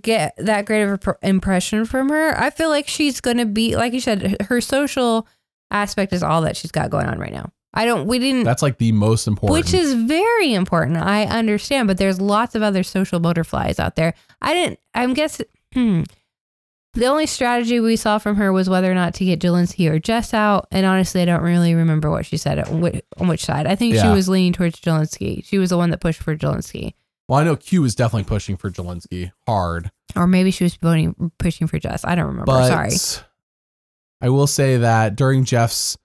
get that great of a pr- impression from her. I feel like she's going to be, like you said, her social aspect is all that she's got going on right now. I don't, we didn't, That's like the most important. which is very important. I understand, but there's lots of other social butterflies out there. I didn't, I'm guessing, hmm. The only strategy we saw from her was whether or not to get Jelinsky or Jess out. And honestly, I don't really remember what she said on which, on which side. I think she was leaning towards Jelinsky. She was the one that pushed for Jelinsky. Well, I know Q was definitely pushing for Jelinsky hard. Or maybe she was voting pushing for Jess. I don't remember. But Sorry. I will say that during Jeff's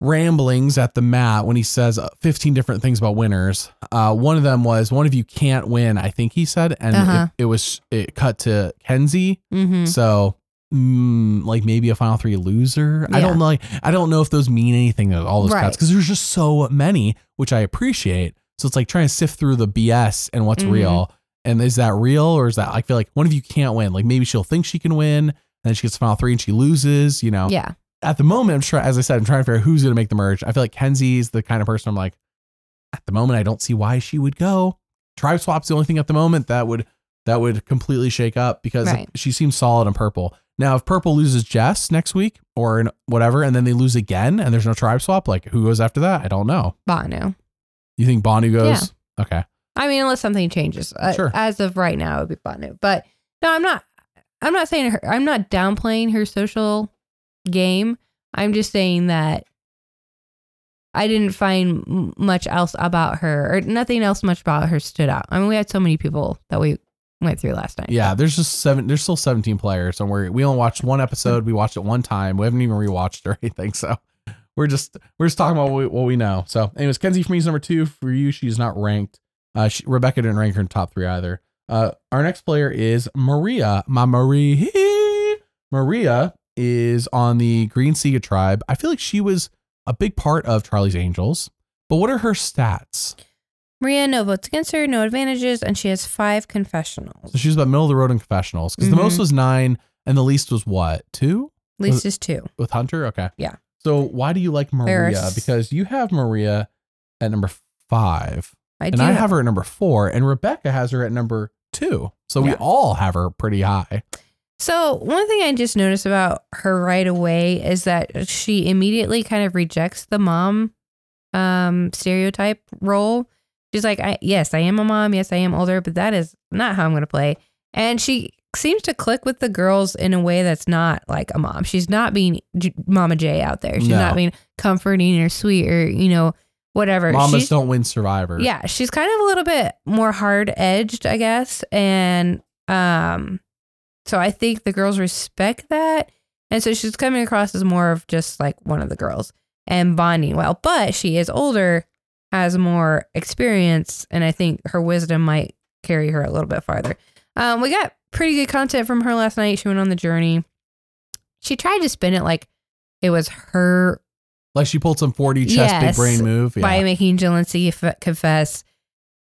ramblings at the mat, when he says uh, 15 different things about winners, uh, one of them was one of you can't win, I think he said. And Uh-huh. it, it was, it cut to Kenzie. Mm-hmm. So, mm, like maybe a final three loser. I don't know. Like, I don't know if those mean anything, all those Right. cuts, because there's just so many, which I appreciate. So it's like trying to sift through the BS and what's Mhm. real. And is that real or is that I feel like one of you can't win? Like maybe she'll think she can win, and then she gets final three and she loses. You know, Yeah. at the moment, I'm trying. As I said, I'm trying to figure out who's going to make the merge. I feel like Kenzie's the kind of person I'm like. At the moment, I don't see why she would go. Tribe swap's the only thing at the moment that would that would completely shake up because Right. she seems solid on purple. Now, if purple loses Jess next week or in whatever, and then they lose again, and there's no tribe swap, like who goes after that? I don't know. Bhanu. You think Bhanu goes? Okay. I mean, unless something changes. Uh, Sure. As of right now, it would be Bhanu. But no, I'm not. I'm not saying her. I'm not downplaying her social game. I'm just saying that I didn't find m- much else about her, or nothing else much about her stood out. I mean, we had so many people that we went through last night. Yeah, there's just seven. There's still 17 players, and we we only watched one episode. We watched it one time. We haven't even rewatched or anything. So we're just we're just talking about what we, what we know. So, anyways, Kenzie for me is number two. For you, she's not ranked. Uh, she, Rebecca didn't rank her in top three either. Uh, our next player is Maria. My Maria. Maria is on the Green Siga tribe. I feel like she was a big part of Charlie's Angels. But what are her stats? Maria, no votes against her, no advantages, and she has five confessionals. So she was about middle of the road in confessionals because the Mhm. most was nine and the least was what two? Least is two. with Hunter? Okay. Yeah. So why do you like Maria? There's- Because you have Maria at number five, I and do. I have her at number four, and Rebecca has her at number two. So we all have her pretty high. So one thing I just noticed about her right away is that she immediately kind of rejects the mom um stereotype role. She's like, I, yes, I am a mom. Yes, I am older, but that is not how I'm going to play. And she seems to click with the girls in a way that's not like a mom. She's not being J- Mama J out there. She's No. not being comforting or sweet or, you know, whatever. Mamas She's- don't win Survivor. yeah, she's kind of a little bit more hard edged, I guess. And um so I think the girls respect that. And so she's coming across as more of just like one of the girls and bonding well. But she is older, has more experience, and I think her wisdom might carry her a little bit farther. Um, we got pretty good content from her last night. She went on the journey. She tried to spin it like it was her Like she pulled some 4D chest big brain move. Yeah. by making Jelinsky f- confess.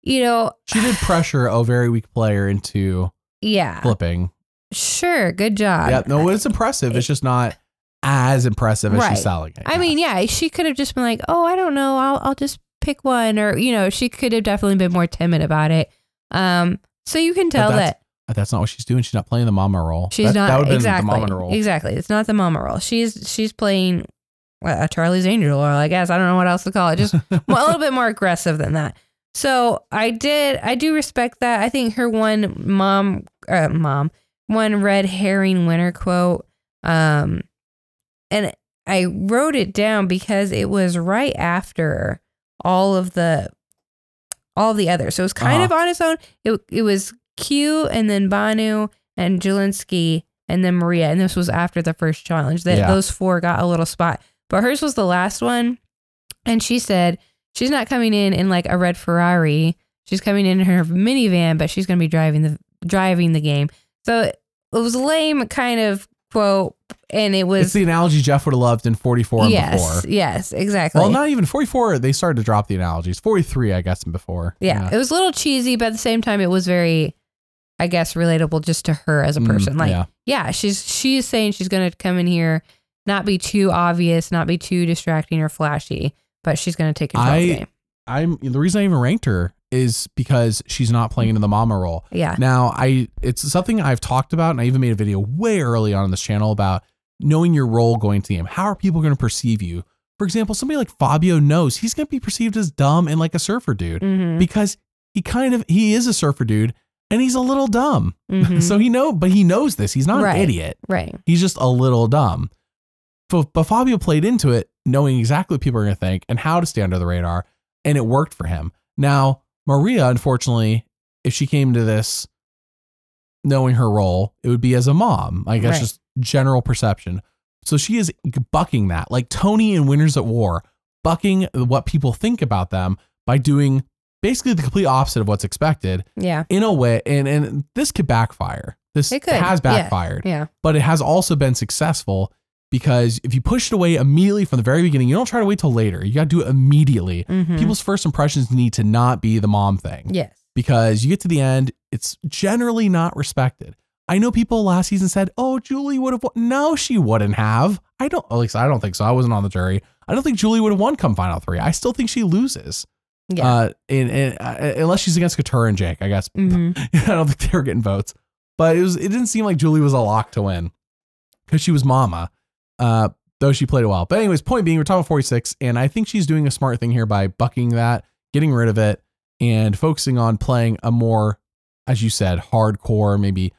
You know, she did pressure a very weak player into yeah. flipping. Sure, good job. yeah, no, it's impressive. It's just not as impressive as Right. she's selling it. I mean, yeah, she could have just been like, "Oh, I don't know, I'll I'll just pick one," or you know, she could have definitely been more timid about it. Um, so you can tell that that's not what she's doing. She's not playing the mama role. she's That- not That would have been exactly the mama role. exactly. It's not the mama role. She's she's playing a Charlie's Angel, or I guess I don't know what else to call it. Just a little bit more aggressive than that. So I did, I do respect that. I think her one mom, uh, mom, one red herring winner quote, um, and I wrote it down because it was right after all of the, all the others. So it was kind Uh-huh. of on its own. It it was Q and then Bhanu and Jelinsky and then Maria, and this was after the first challenge. That Yeah. those four got a little spot, but hers was the last one, and she said she's not coming in in like a red Ferrari. She's coming in her minivan, but she's going to be driving the driving the game. So it was lame kind of quote, and it was It's the analogy Jeff would have loved in 44 and yes, before. yes, exactly. Well, not even 44. They started to drop the analogies. 43, I guess, and before. yeah, it was a little cheesy, but at the same time, it was very, I guess, relatable just to her as a Mm, person. like, yeah. yeah, she's she's saying she's going to come in here, not be too obvious, not be too distracting or flashy, but she's going to take control of the I- game. I'm the reason I even ranked her is because she's not playing in the mama role. Yeah. Now, I it's something I've talked about, and I even made a video way early on in this channel about knowing your role going to the game. How are people going to perceive you? For example, somebody like Fabio knows he's going to be perceived as dumb and like a surfer dude Mm-hmm. because he kind of he is a surfer dude and he's a little dumb. Mhm. so he know, but he knows this. He's not Right. an idiot. right. He's just a little dumb. But, but Fabio played into it knowing exactly what people are going to think and how to stay under the radar, and it worked for him. Now, Maria, unfortunately, if she came to this knowing her role, it would be as a mom. I guess Right. just general perception. So she is bucking that, like Tony in Winners at War, bucking what people think about them by doing basically the complete opposite of what's expected Yeah. in a way. And, and this could backfire. This It could, has yeah. backfired Yeah. but it has also been successful because if you push it away immediately from the very beginning, you don't try to wait till later. You got to do it immediately. Mhm. People's first impressions need to not be the mom thing Yes. because you get to the end, it's generally not respected. I know people last season said, "Oh, Julie would have." won." No, she wouldn't have. I don't. At least I don't think so. I wasn't on the jury. I don't think Julie would have won come final three. I still think she loses. Yeah. Uh, and, and uh, unless she's against Katurah and Jake, I guess. Mhm. I don't think they were getting votes, but it was. It didn't seem like Julie was a lock to win because she was Mama. Uh, though she played it well. But anyways, point being, we're talking about 46, and I think she's doing a smart thing here by bucking that, getting rid of it, and focusing on playing a more, as you said, hardcore, maybe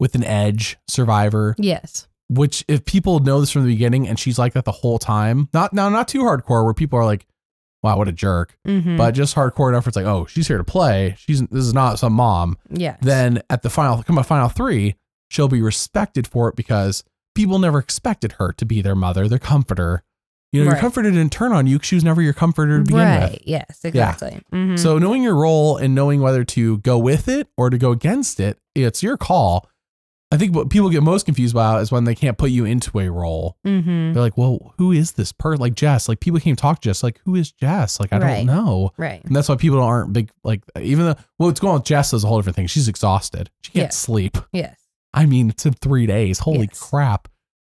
with an edge survivor. Yes. Which, if people know this from the beginning, and she's like that the whole time, not now, not too hardcore, where people are like, "Wow, what a jerk," Mm-hmm. but just hardcore enough. Where it's like, "Oh, she's here to play. She's this is not some mom." Yeah. then at the final come a final three, she'll be respected for it because people never expected her to be their mother, their comforter. You know, your Right. comforter didn't turn on you because she was never your comforter to begin right. with. Yes. Exactly. Mhm. So knowing your role and knowing whether to go with it or to go against it, it's your call. I think what people get most confused about is when they can't put you into a role. Mhm. They're like, well, who is this person? Like Jess. Like people came talk to Jess. Like, who is Jess? Like, I Right. don't know. Right. And that's why people aren't big, like, even though well, what's going on with Jess is a whole different thing. She's exhausted. She can't Yes. sleep. Yes. I mean, it's in three days. Holy Yes. crap.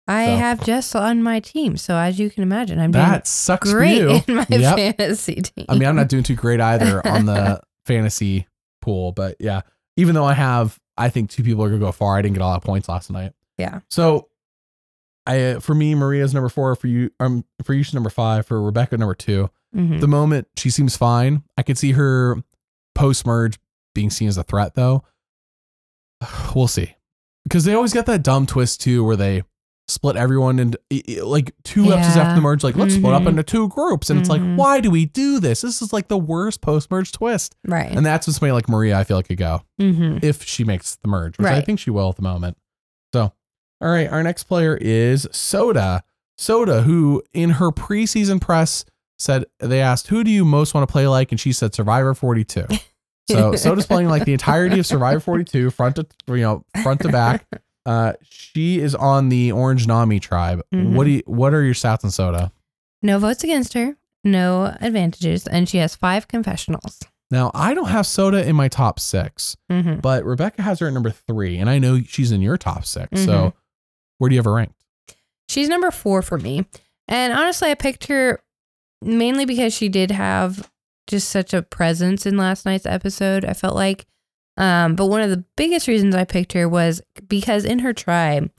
I So- have Jess on my team, so as you can imagine, I'm doing That sucks great for you. in my Yep. fantasy team. I mean, I'm not doing too great either on the fantasy pool, but yeah, even though I have, I think two people are going to go far. I didn't get a lot of points last night. Yeah. So I, for me, Maria's number four. For you, um, for you, she's number five. For Rebecca, number two. Mhm. The moment she seems fine, I could see her post merge being seen as a threat, though. We'll see, because they always get that dumb twist too, where they split everyone into like two episodes after the merge. Like, let's split up Mhm. into two groups, and it's like, Mhm. why do we do this? This is like the worst post merge twist, right. and that's when somebody like Maria, I feel like could go mm-hmm. if she makes the merge, which I think she will at the moment. So, all right, our next player is Soda. Soda, who in her preseason press said they asked, "Who do you most want to play like?" and she said Survivor 42. So Soda's playing like the entirety of Survivor 42, front to you know front to back. Uh, she is on the Orange Nami tribe. Mhm. What do you, what are your stats on Soda? No votes against her, no advantages, and she has five confessionals. Now I don't have Soda in my top six, Mm-hmm. but Rebecca has her at number three, and I know she's in your top 6 So Mhm. where do you have her ranked? She's number four for me. And honestly, I picked her mainly because she did have just such a presence in last night's episode. I felt like, um, but one of the biggest reasons I picked her was because in her tribe,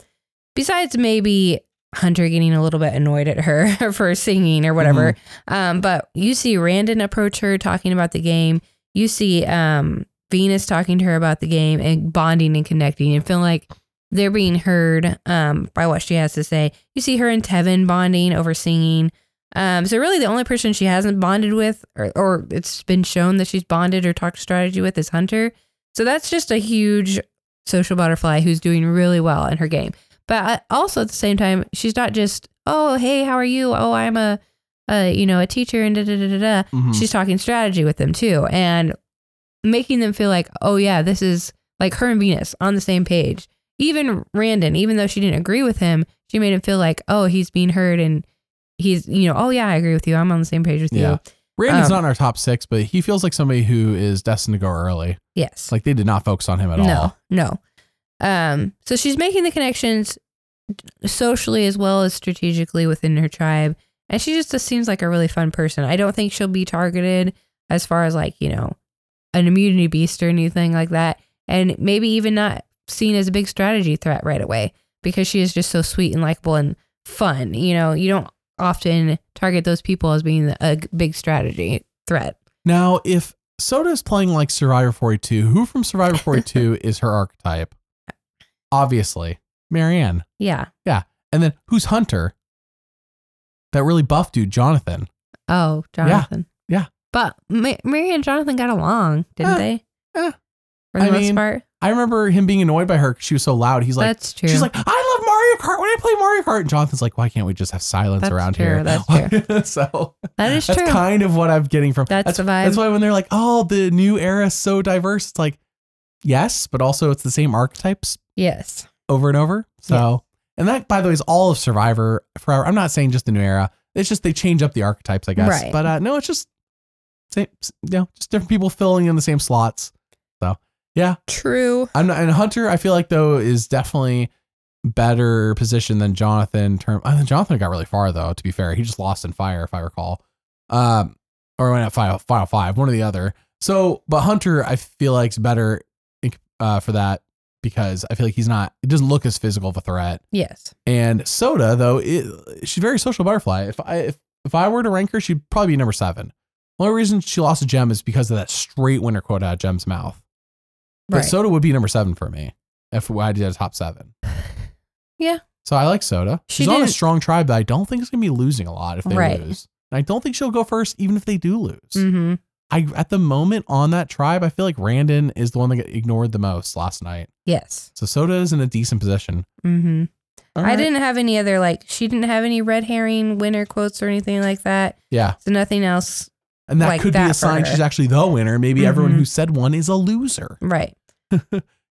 besides maybe Hunter getting a little bit annoyed at her for singing or whatever. Um, but you see Randen approach her talking about the game. You see um, Venus talking to her about the game and bonding and connecting and feeling like they're being heard um, by what she has to say. You see her and Tevin bonding over singing. Um, so really, the only person she hasn't bonded with, or, or it's been shown that she's bonded or talked strategy with, is Hunter. So that's just a huge social butterfly who's doing really well in her game. But also at the same time, she's not just oh hey how are you oh I'm a, a you know a teacher and da da da da da. Mhm. She's talking strategy with them too and making them feel like oh yeah this is like her and Venus on the same page. Even Randen, even though she didn't agree with him, she made him feel like oh he's being heard and he's you know oh yeah I agree with you I'm on the same page with Yeah. you. Randen's Um, not in our top six, but he feels like somebody who is destined to go early. Yes. Like they did not focus on him at no, all. No. Um, so she's making the connections socially as well as strategically within her tribe. And she just, just seems like a really fun person. I don't think she'll be targeted as far as like, you know, an immunity beast or anything like that. And maybe even not seen as a big strategy threat right away because she is just so sweet and likable and fun. You know, you don't often target those people as being a big strategy threat. Now, if Soda is playing like Survivor 42, who from Survivor 42 is her archetype? Obviously, Maryanne. Yeah. Yeah. And then who's Hunter? That really buff dude, Jonathan. Oh, Jonathan. yeah. But Ma- Maryanne Jonathan got along, didn't Eh, they? eh. For the I most mean, part. I remember him being annoyed by her because she was so loud. He's like, That's true. she's like, I Mario Kart when I play Mario Kart. And Jonathan's like, why can't we just have silence That's around true, here? that's so that is that's true. kind of what I'm getting from. That's the vibe. That's why when they're like, oh, the new era is so diverse, it's like, yes, but also it's the same archetypes yes. over and over. So, and that, by the way, is all of Survivor forever. I'm not saying just the new era. It's just they change up the archetypes, I guess. Right. But uh, no, it's just same, you know, just different people filling in the same slots. So, yeah, True. I'm not, and Hunter, I feel like though is definitely better position than Jonathan. Term, I think Jonathan got really far though. To be fair, he just lost in fire, if I recall, um, or went at final final five, one or the other. So, but Hunter, I feel like is better uh, for that because I feel like he's not. It doesn't look as physical of a threat. Yes. And Soda though, it, she's very social butterfly. If I if, if I were to rank her, she'd probably be number seven. The only reason she lost a Jem is because of that straight winner quote out of Jem's mouth. But Right. Soda would be number seven for me if I did a top seven. Yeah. So I like Soda. She She's on a didn't- strong tribe, but I don't think it's gonna be losing a lot if they Right. lose. And I don't think she'll go first, even if they do lose. mm-hmm. I at the moment on that tribe, I feel like Randen is the one that got ignored the most last night. Yes. So Soda is in a decent position. Mm-hmm. All I right. didn't have any other like she didn't have any red herring winner quotes or anything like that. Yeah. So nothing else. And that Like could be a for sign her. she's actually the winner. Maybe everyone Mhm. who said one is a loser. Right.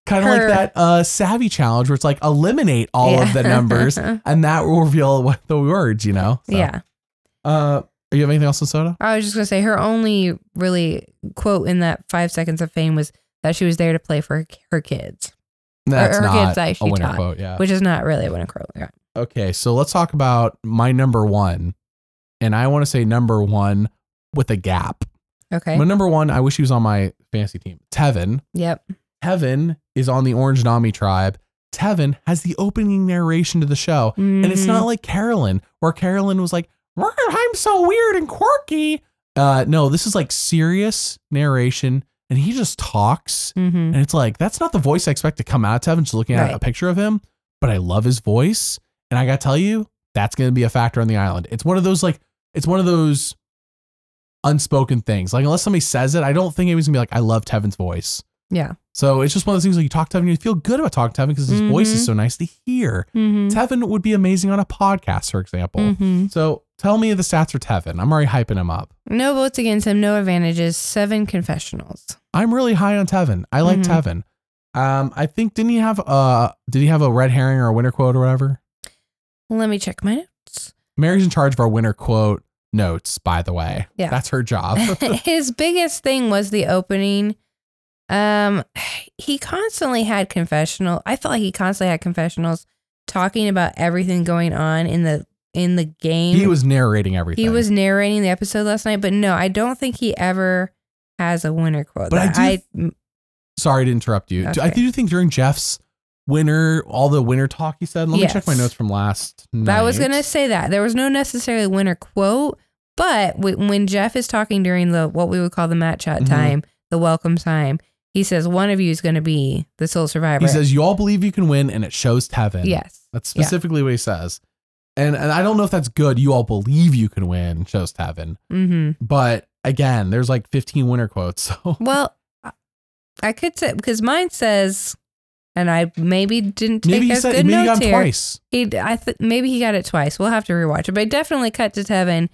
Kind of like that uh, savvy challenge where it's like eliminate all of the numbers and that will reveal what the words, you know? So, Yeah. Uh, you have anything else on soda? I was just gonna say her only really quote in that five seconds of fame was that she was there to play for her, her kids, That's her not kids that a winner taught, quote. Yeah. which is not really a winner quote. Yeah. Okay, so let's talk about my number one, and I want to say number one with a gap. Okay. My number one, I wish he was on my fantasy team. Tevin. Yep. Tevin is on the Orange Nami tribe. Tevin has the opening narration to the show, and it's not like Carolyn, where Carolyn was like, "I'm so weird and quirky." Uh, no, this is like serious narration, and he just talks, Mhm. and it's like that's not the voice I expect to come out of Tevin. Just looking at Right. a picture of him, but I love his voice, and I gotta tell you, that's gonna be a factor on the island. It's one of those like, it's one of those unspoken things. Like unless somebody says it, I don't think anybody's gonna be like, "I love Tevin's voice." Yeah. So it's just one of those things like you talk to Tevin, and you feel good about talking to Tevin because his voice is Mhm. so nice to hear. Mm-hmm. Tevin would be amazing on a podcast, for example. Mm-hmm. So tell me the stats for Tevin. I'm already hyping him up. No votes against him. No advantages. Seven confessionals. I'm really high on Tevin. I like Mhm. Tevin. Um, I think didn't he have uh did he have a red herring or a winter quote or whatever? Let me check my notes. Mary's in charge of our winter quote notes, by the way. Yeah. That's her job. His biggest thing was the opening. Um, he constantly had confessional. I felt like he constantly had confessionals talking about everything going on in the in the game. he was narrating everything. he was narrating the episode last night, but no, I don't think he ever has a winner quote. But I do- sorry to interrupt you. Do- I do think during Jeff's winner, all the winner talk he said. Let me check my notes from last night. I was gonna say that there was no necessarily winner quote, but when Jeff is talking during the what we would call the mat chat Mhm. time, the welcome time, he says one of you is gonna be the sole survivor. He says, You all believe you can win, and it shows Tevin. yes, That's Yeah. specifically what he says. And, and I don't know if that's good. You all believe you can win, shows Tevin. mm-hmm. But again, there's like 15 winner quotes. So Well, I- could say because mine says, and I maybe didn't take maybe he as said good maybe he got notes him here. twice. He, I th- maybe he got it twice. We'll have to rewatch it, but it definitely cut to Tevin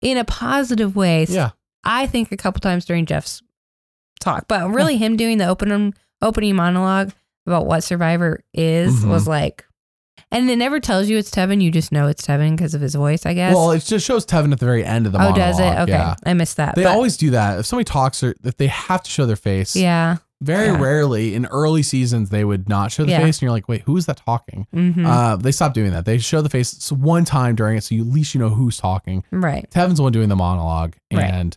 in a positive way. Yeah. I think a couple times during Jeff's talk, but really him doing the opening opening monologue about what Survivor is Mhm. was like, and it never tells you it's Tevin. You just know it's Tevin because of his voice, I guess. Well, it just shows Tevin at the very end of the oh, monologue. does it? Okay, Yeah. I missed that. They but- always do that. If somebody talks, or if they have to show their face. yeah. Very Yeah. rarely in early seasons they would not show the Yeah. face, and you're like, wait, who is that talking? hmm Uh, they stopped doing that. They show the face one time during it, so you, at least you know who's talking. right. Tevin's the one doing the monologue, Right.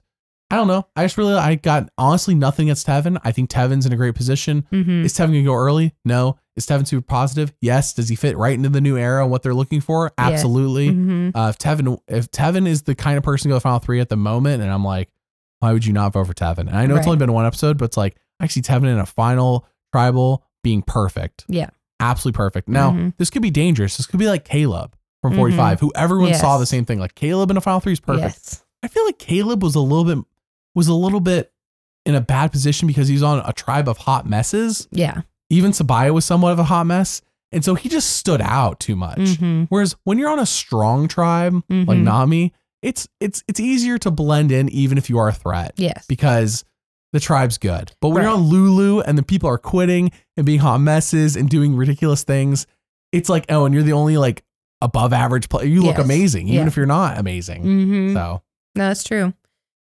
I don't know. I just really, I got honestly nothing against Tevin. I think Tevin's in a great position. hmm Is Tevin gonna go early? No. Is Tevin super positive? Yes. Does he fit right into the new era? And what they're looking for? Yes. Absolutely. hmm Uh, if Tevin, if Tevin is the kind of person to go to final three at the moment, and I'm like, why would you not vote for Tevin? And I know it's only been one episode, but it's like I see Tevin in a final tribal being perfect. Yeah. absolutely perfect. Now Mhm. this could be dangerous. This could be like Caleb from 45, who everyone saw the same thing. Like Caleb in a final three is perfect. Yes. I feel like Caleb was a little bit was a little bit in a bad position because he's on a tribe of hot messes. Yeah. Even Sabiyah was somewhat of a hot mess, and so he just stood out too much. hmm Whereas when you're on a strong tribe like Mhm. Nami, it's it's it's easier to blend in even if you are a threat Yes. because the tribe's good. But when you're on Lulu and the people are quitting and being hot messes and doing ridiculous things, it's like oh, and you're the only like above average player. You look amazing even Yeah. if you're not amazing. hmm So No, that's true.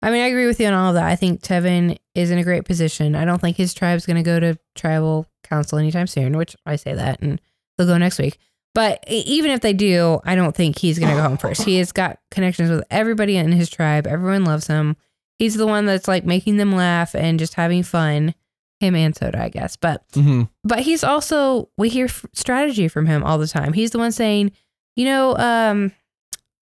I mean, I agree with you on all of that. I think Tevin is in a great position. I don't think his tribe's going to go to tribal council anytime soon, which I say that and they'll go next week. But even if they do, I don't think he's going to go home first. He has got connections with everybody in his tribe. Everyone loves him. He's the one that's like making them laugh and just having fun. Him and Soda, I guess. But mhm. but he's also we hear f- strategy from him all the time. He's the one saying, you know, um,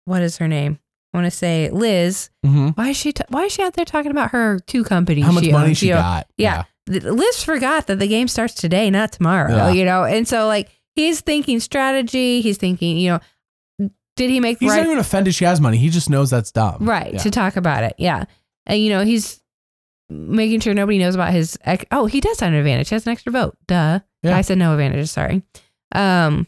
what is her name? I want to say Liz. Mhm. Why is she? T- why is she out there talking about her two companies? how much money owns, she you know? got? Yeah. Th- Liz forgot that the game starts today, not tomorrow. Yeah. You know, and so like he's thinking strategy. He's thinking, you know, did he make the He's right not even offended she has money. He just knows that's dumb. right Yeah. to talk about it? Yeah, and you know he's making sure nobody knows about his. ex- Oh, he does have an advantage. He has an extra vote. Duh. Yeah. I said no advantages. Sorry. Um,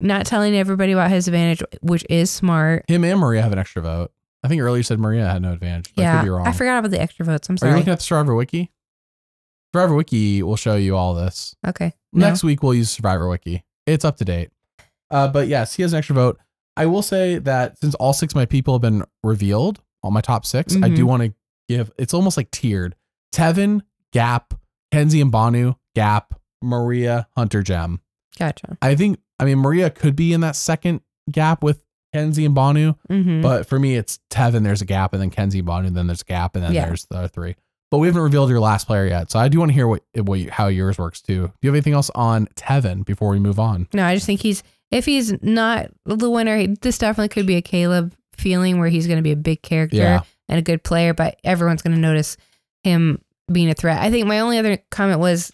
not telling everybody about his advantage, which is smart. Him and Maria have an extra vote. I think earlier you said Maria had no advantage. But I yeah, could be wrong. I forgot about the extra votes. I'm sorry. Are you looking at the Survivor Wiki? Survivor Wiki will show you all this. okay. No. Next week we'll use Survivor Wiki. It's up to date. Uh, but yes, he has an extra vote. I will say that since all six of my people have been revealed, all my top 6 I do Mhm. want to give. It's almost like tiered. Tevin, Gap, Kenzie and Bhanu, Gap, Maria, Hunter, Jem. Gotcha. I think. I mean, Maria could be in that second gap with Kenzie and Bhanu, Mm-hmm. but for me, it's Tevin. There's a gap, and then Kenzie, Bhanu, then there's a gap, and then Yeah. there's the three. But we haven't revealed your last player yet, so I do want to hear what, what you- how yours works too. Do you have anything else on Tevin before we move on? No, I just think he's if he's not the winner, this definitely could be a Caleb feeling where he's going to be a big character Yeah. and a good player, but everyone's going to notice him being a threat. I think my only other comment was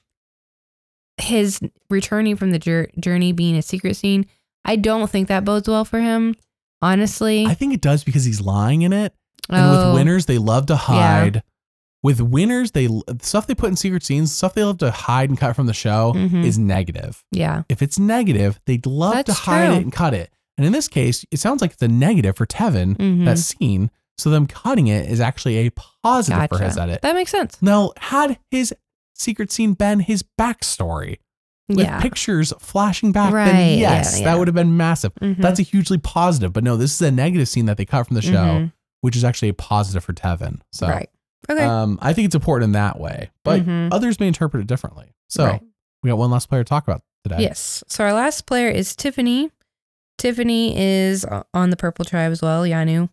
his returning from the jour- journey being a secret scene. I don't think that bodes well for him, honestly. I think it does because he's lying in it, and Oh, with winners they love to hide. With winners, they stuff they put in secret scenes, stuff they love to hide and cut from the show Mhm. is negative. yeah, If it's negative, they'd love to hide true. it and cut it. And in this case, it sounds like it's a negative for Tevin, Mhm. that scene. So them cutting it is actually a positive for his edit. that makes sense. Now, had his secret scene been his backstory with yeah, pictures flashing back, Right, then yes, yeah. that would have been massive. Mhm. That's a hugely positive. But no, this is a negative scene that they cut from the show, Mhm. which is actually a positive for Tevin. So right. Okay. um, I think it's important in that way. But Mhm. others may interpret it differently. So Right. we got one last player to talk about today. Yes. So our last player is Tiffany. Tiffany is on the purple tribe as well, Yanu.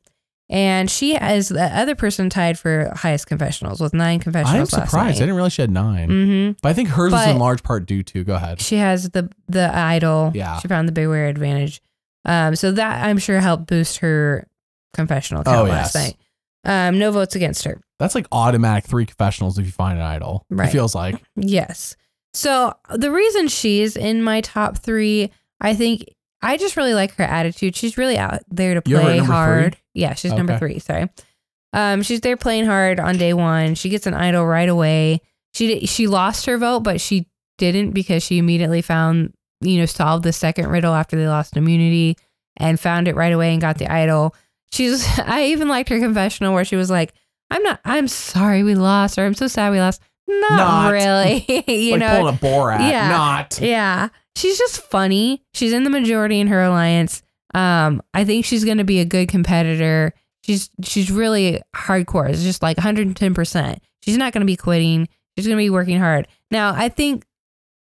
And she is the other person tied for highest confessionals with nine confessionals. I am last surprised. I didn't realize she had 9 Mm-hmm. But I think hers But- in large part due to. Go ahead. She has the the idol. Yeah. She found the beware advantage. Um, so that I'm sure helped boost her confessional count Oh, last yes. night. Um, no votes against her. That's like automatic three confessionals if you find an idol. It Right. feels like. Yes. So the reason she's in my top three, I think I just really like her attitude. She's really out there to You have her at play number hard. Yeah, she's number Okay. three. Sorry. Um, she's there playing hard on day one. She gets an idol right away. She di- she lost her vote, but she didn't because she immediately found you know solved the second riddle after they lost immunity and found it right away and got the idol. She's I even liked her confessional where she was like, "I'm not. I'm sorry we lost, or I'm so sad we lost." Not, Not. really. you like know, pulling a Borat. Yeah. Not. yeah. She's just funny. She's in the majority in her alliance. Um, I think she's going to be a good competitor. She's she's really hardcore. It's just like 110%. She's not going to be quitting. She's going to be working hard. Now, I think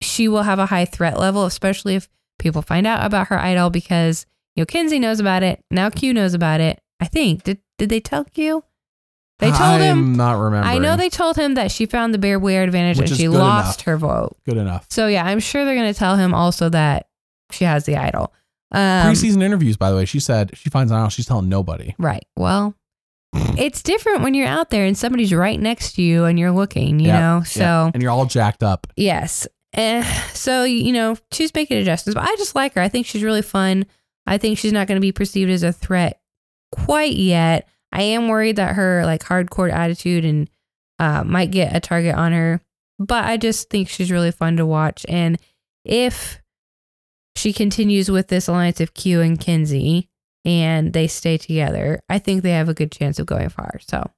she will have a high threat level, especially if people find out about her idol because you know Kenzie knows about it. Now Q knows about it. I think. Did did they tell Q? They told I'm him not remembering. I know they told him that she found the beware advantage Which and is she good lost enough. her vote. Good enough. So yeah, I'm sure they're gonna tell him also that she has the idol. Um, Preseason interviews, by the way, she said she finds out she's telling nobody. right. Well, it's different when you're out there and somebody's right next to you and you're looking. You Yeah, know. So And you're all jacked up. yes. Eh, so you know she's making adjustments, but I just like her. I think she's really fun. I think she's not going to be perceived as a threat quite yet. I am worried that her like hardcore attitude and uh, might get a target on her, but I just think she's really fun to watch. And if she continues with this alliance of Q and Kenzie and they stay together, I think they have a good chance of going far. So,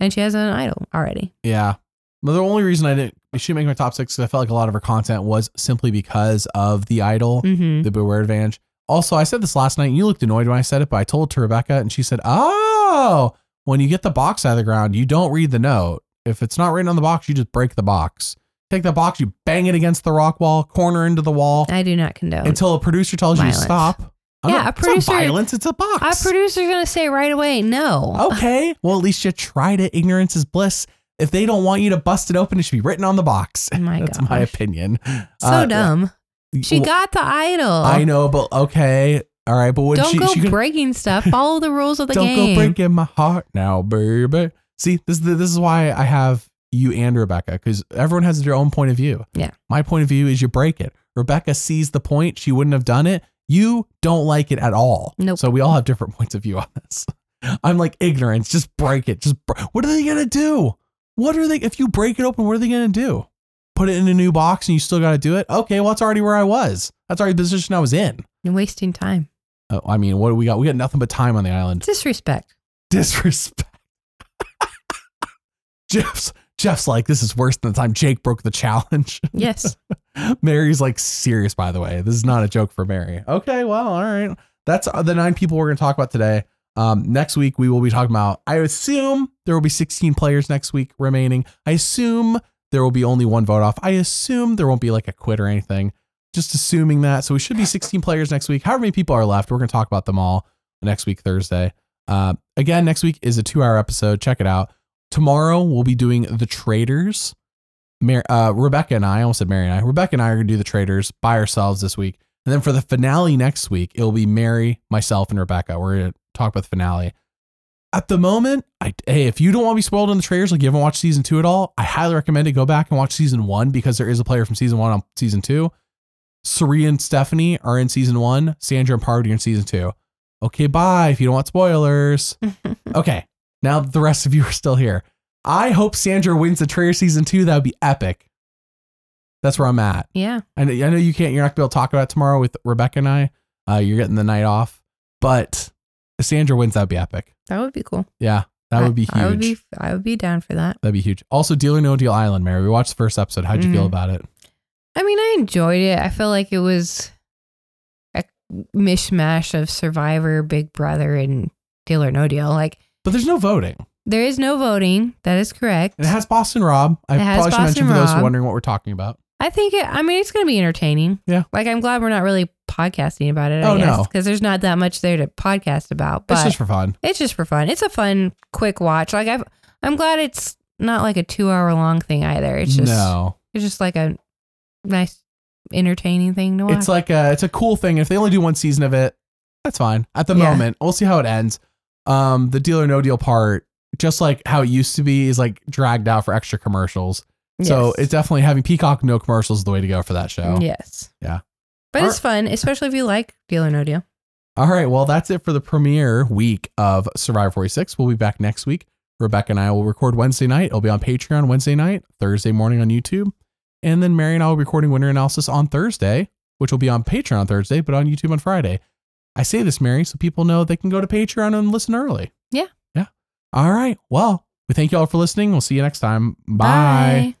and she has an idol already. Yeah. But the only reason I didn't she didn't make my top six because I felt like a lot of her content was simply because of the idol, Mm-hmm. the beware advantage. Also, I said this last night and you looked annoyed when I said it, but I told it to Rebecca and she said, Oh, when you get the box out of the ground, you don't read the note. If it's not written on the box, you just break the box. Take the box, you bang it against the rock wall, corner into the wall I do not condone. until a producer tells you to stop. I'm Yeah, a it's not producer- violence, it's a box. a producer's gonna say right away, no. Okay. Well, at least you tried it. Ignorance is bliss. If they don't want you to bust it open, it should be written on the box. Oh my That's my opinion. So Uh, dumb. She got the idol. I know, but okay. All right. But when Don't she, go she could, breaking stuff. Follow the rules of the game. don't go breaking my heart now, baby. See, this is the, this is why I have you and Rebecca because everyone has their own point of view. Yeah. My point of view is you break it. Rebecca sees the point. She wouldn't have done it. You don't like it at all. Nope. So we all have different points of view on this. I'm like ignorance. Just break it. Just what are they gonna do? What are they? If you break it open, what are they gonna do? Put it in a new box and you still got to do it? Okay, well that's already where I was. That's already the position I was in. You're wasting time. Oh, I mean, what do we got? We got nothing but time on the island. Disrespect. Disrespect. Jeff's Jeff's like, this is worse than the time Jake broke the challenge. Yes. Mary's like serious, by the way. This is not a joke for Mary. Okay, well, all right. That's uh, the nine people we're going to talk about today. Um, next week we will be talking about. I assume there will be 16 players next week remaining. I assume there will be only one vote off. I assume there won't be like a quit or anything. Just assuming that. So we should be 16 players next week. However many people are left, we're going to talk about them all next week Thursday. Uh, again, next week is a two-hour episode. Check it out. Tomorrow we'll be doing the Traitors. Mar- uh, Rebecca and I, I almost said Mary and I. Rebecca and I are going to do the Traitors by ourselves this week. And then for the finale next week, it'll be Mary, myself, and Rebecca. We're going to talk about the finale. At the moment, I, hey, if you don't want to be spoiled in the trailers, like you haven't watched season two at all, I highly recommend it. Go back and watch season one because there is a player from season one on season two. Cirie and Stephanie are in season one. Sandra and Parvati are in season two. Okay, bye if you don't want spoilers. okay, now the rest of you are still here. I hope Sandra wins the trailer season two. That would be epic. That's where I'm at. yeah. I know, I know you can't. You're not gonna be able to talk about it tomorrow with Rebecca and I. Uh, you're getting the night off, but if Sandra wins, that'd be epic. That would be cool. Yeah, that would be huge. I, I would be I would be down for that. That'd be huge. Also, Deal or No Deal Island, Mary. We watched the first episode. How'd you feel Mhm. about it? I mean, I enjoyed it. I felt like it was a mishmash of Survivor, Big Brother, and Deal or No Deal. Like But there's no voting. there is no voting. That is correct. And it has Boston Rob. I It has probably should mention Boston for those who are wondering what we're talking about. I think it. I mean, it's going to be entertaining. Yeah. Like I'm glad we're not really podcasting about it. I Oh, guess, no. because there's not that much there to podcast about. But it's just for fun. it's just for fun. It's a fun, quick watch. Like I've, I'm glad it's not like a two hour long thing either. It's just, no, it's just like a nice, entertaining thing to watch. it's like a, it's a cool thing. If they only do one season of it, that's fine. At the Yeah. moment, we'll see how it ends. Um, the deal or no deal part, just like how it used to be, is like dragged out for extra commercials. So it's definitely having Peacock no commercials is the way to go for that show. yes, Yeah. but All it's fun, especially if you like Deal or No Deal. All right. Well, that's it for the premiere week of Survivor 46. We'll be back next week. Rebecca and I will record Wednesday night. It'll be on Patreon Wednesday night, Thursday morning on YouTube. And then Mary and I will be recording Winner Analysis on Thursday, which will be on Patreon on Thursday, but on YouTube on Friday. I say this, Mary, so people know they can go to Patreon and listen early. Yeah. Yeah. All right. Well, we thank you all for listening. We'll see you next time. Bye. Bye.